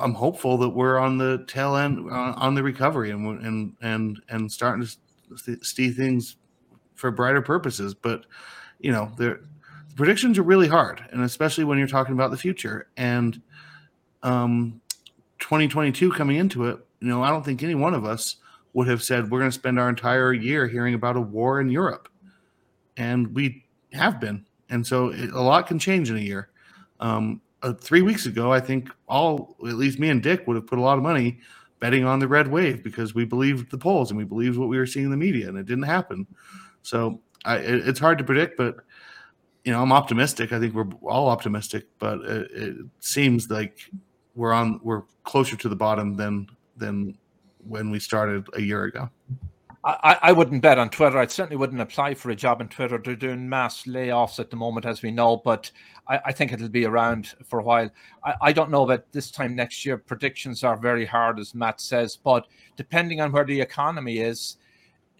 I'm hopeful that we're on the tail end on, on the recovery and and and and starting to see things for brighter purposes. But you know, the predictions are really hard, and especially when you're talking about the future. And um, 2022 coming into it, you know, I don't think any one of us would have said we're going to spend our entire year hearing about a war in Europe, and we have been. And so it, a lot can change in a year. Um, uh, three weeks ago, I think all, at least me and Dick, would have put a lot of money betting on the red wave because we believed the polls and we believed what we were seeing in the media, and it didn't happen. So I, it, it's hard to predict, but you know, I'm optimistic. I think we're all optimistic, but it, it, seems like we're on we're closer to the bottom than than when we started a year ago. I, I wouldn't bet on Twitter. I certainly wouldn't apply for a job in Twitter. They're doing mass layoffs at the moment, as we know, but I, I think it'll be around for a while. I, I don't know about this time next year. Predictions are very hard, as Matt says, but depending on where the economy is,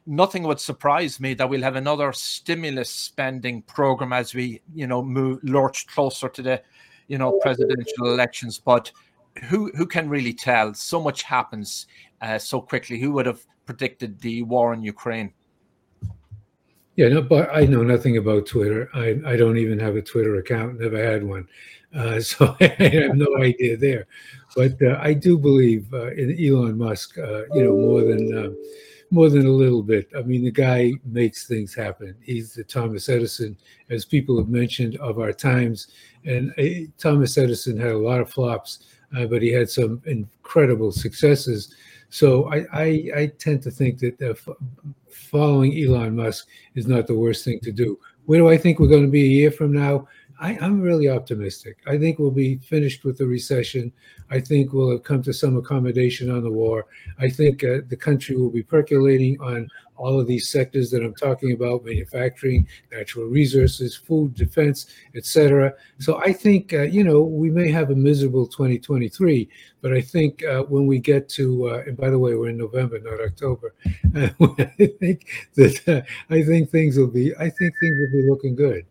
nothing would surprise me that we'll have another stimulus spending program as we, you know, move lurch closer to the, you know, presidential elections. But who who can really tell? So much happens uh, so quickly. Who would have predicted the war in Ukraine? Yeah, no, but I know nothing about Twitter. I, I don't even have a Twitter account. Never had one, uh, so I have no idea there. But uh, I do believe uh, in Elon Musk. Uh, you know more than um, more than a little bit. I mean, the guy makes things happen. He's the Thomas Edison, as people have mentioned, of our times. And uh, Thomas Edison had a lot of flops, uh, but he had some incredible successes. So I, I, I tend to think that following Elon Musk is not the worst thing to do. Where do I think we're going to be a year from now? I, am really optimistic. I think we'll be finished with the recession. I think we'll have come to some accommodation on the war. I think uh, the country will be percolating on all of these sectors that I'm talking about: manufacturing, natural resources, food, defense, etc. So I think uh, you know we may have a miserable 2023, but I think uh, when we get to uh, and by the way, we're in November, not October. I think that uh, I think things will be I think things will be looking good.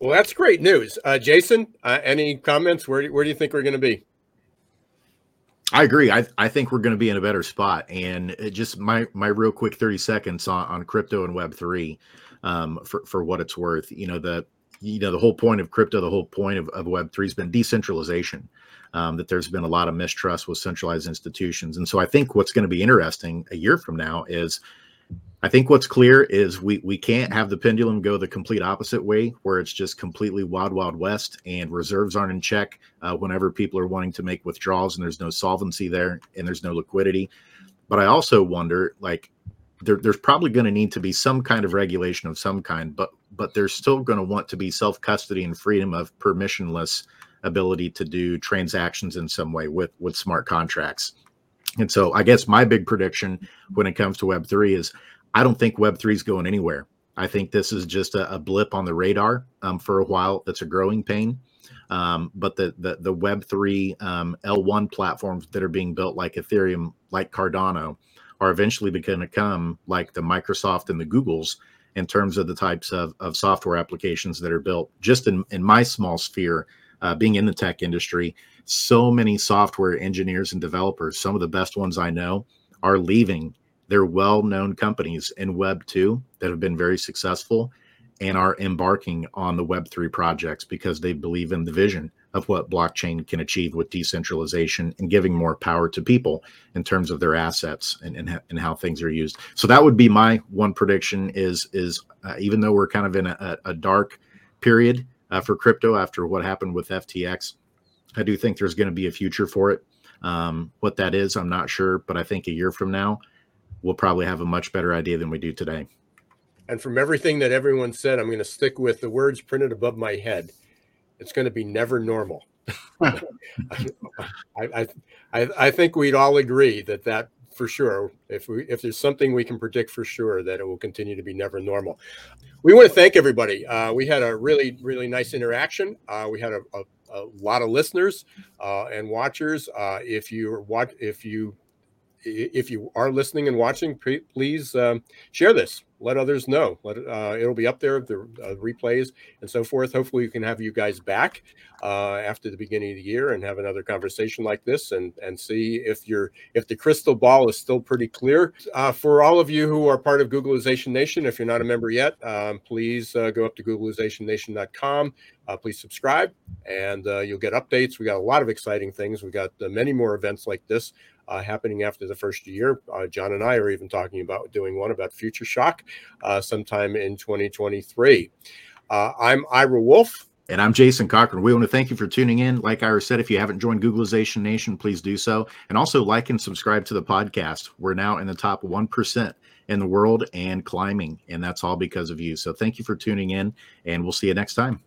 Well, that's great news. Uh, Jason, uh, any comments? Where, where do you think we're going to be? I agree. I, I think we're going to be in a better spot. And just my my real quick thirty seconds on, on crypto and Web three, um, for for what it's worth. You know the you know the whole point of crypto, the whole point of, of Web three has been decentralization. Um, that there's been a lot of mistrust with centralized institutions, and so I think what's going to be interesting a year from now is I think what's clear is we we can't have the pendulum go the complete opposite way, where it's just completely wild wild west and reserves aren't in check uh, whenever people are wanting to make withdrawals and there's no solvency there and there's no liquidity. But I also wonder, like, there, there's probably going to need to be some kind of regulation of some kind, but but there's still going to want to be self custody and freedom of permissionless ability to do transactions in some way with with smart contracts. And so I guess my big prediction when it comes to Web three is I don't think Web3 is going anywhere. I think this is just a, a blip on the radar um, for a while. That's a growing pain. Um, but the, the, the Web3 um, L1 platforms that are being built like Ethereum, like Cardano, are eventually going to come like the Microsoft and the Googles in terms of the types of, of software applications that are built. Just in, in my small sphere, uh, being in the tech industry, so many software engineers and developers, some of the best ones I know, are leaving their well known companies in Web 2 that have been very successful and are embarking on the Web3 projects because they believe in the vision of what blockchain can achieve with decentralization and giving more power to people in terms of their assets and, and, and how things are used. So that would be my one prediction is, is uh, even though we're kind of in a, a dark period uh, for crypto after what happened with FTX, I do think there's going to be a future for it. Um, what that is, I'm not sure, but I think a year from now, we'll probably have a much better idea than we do today. And from everything that everyone said, I'm going to stick with the words printed above my head. It's going to be never normal. I, I, I, I think we'd all agree that that for sure, if we if there's something we can predict for sure, that it will continue to be never normal. We want to thank everybody. Uh, we had a really really nice interaction. Uh, we had a, a, a, lot of listeners uh, and watchers. Uh, if you watch, if you if you are listening and watching, please um, share this. Let others know. Let uh, it'll be up there, the uh, replays and so forth. Hopefully, we can have you guys back uh, after the beginning of the year and have another conversation like this, and and see if you're if the crystal ball is still pretty clear. Uh, for all of you who are part of Googlization Nation, if you're not a member yet, um, please uh, go up to googlizationnation.com. Uh, please subscribe, and you'll get updates. We got a lot of exciting things. We got many more events like this uh, happening after the first year. Uh, John and I are even talking about doing one about Future Shock uh, sometime in 2023. Uh, I'm Ira Wolfe. And I'm Jason Cochran. We want to thank you for tuning in. Like Ira said, if you haven't joined Googlization Nation, please do so. And also like and subscribe to the podcast. We're now in the top 1% in the world and climbing. And that's all because of you. So thank you for tuning in, and we'll see you next time.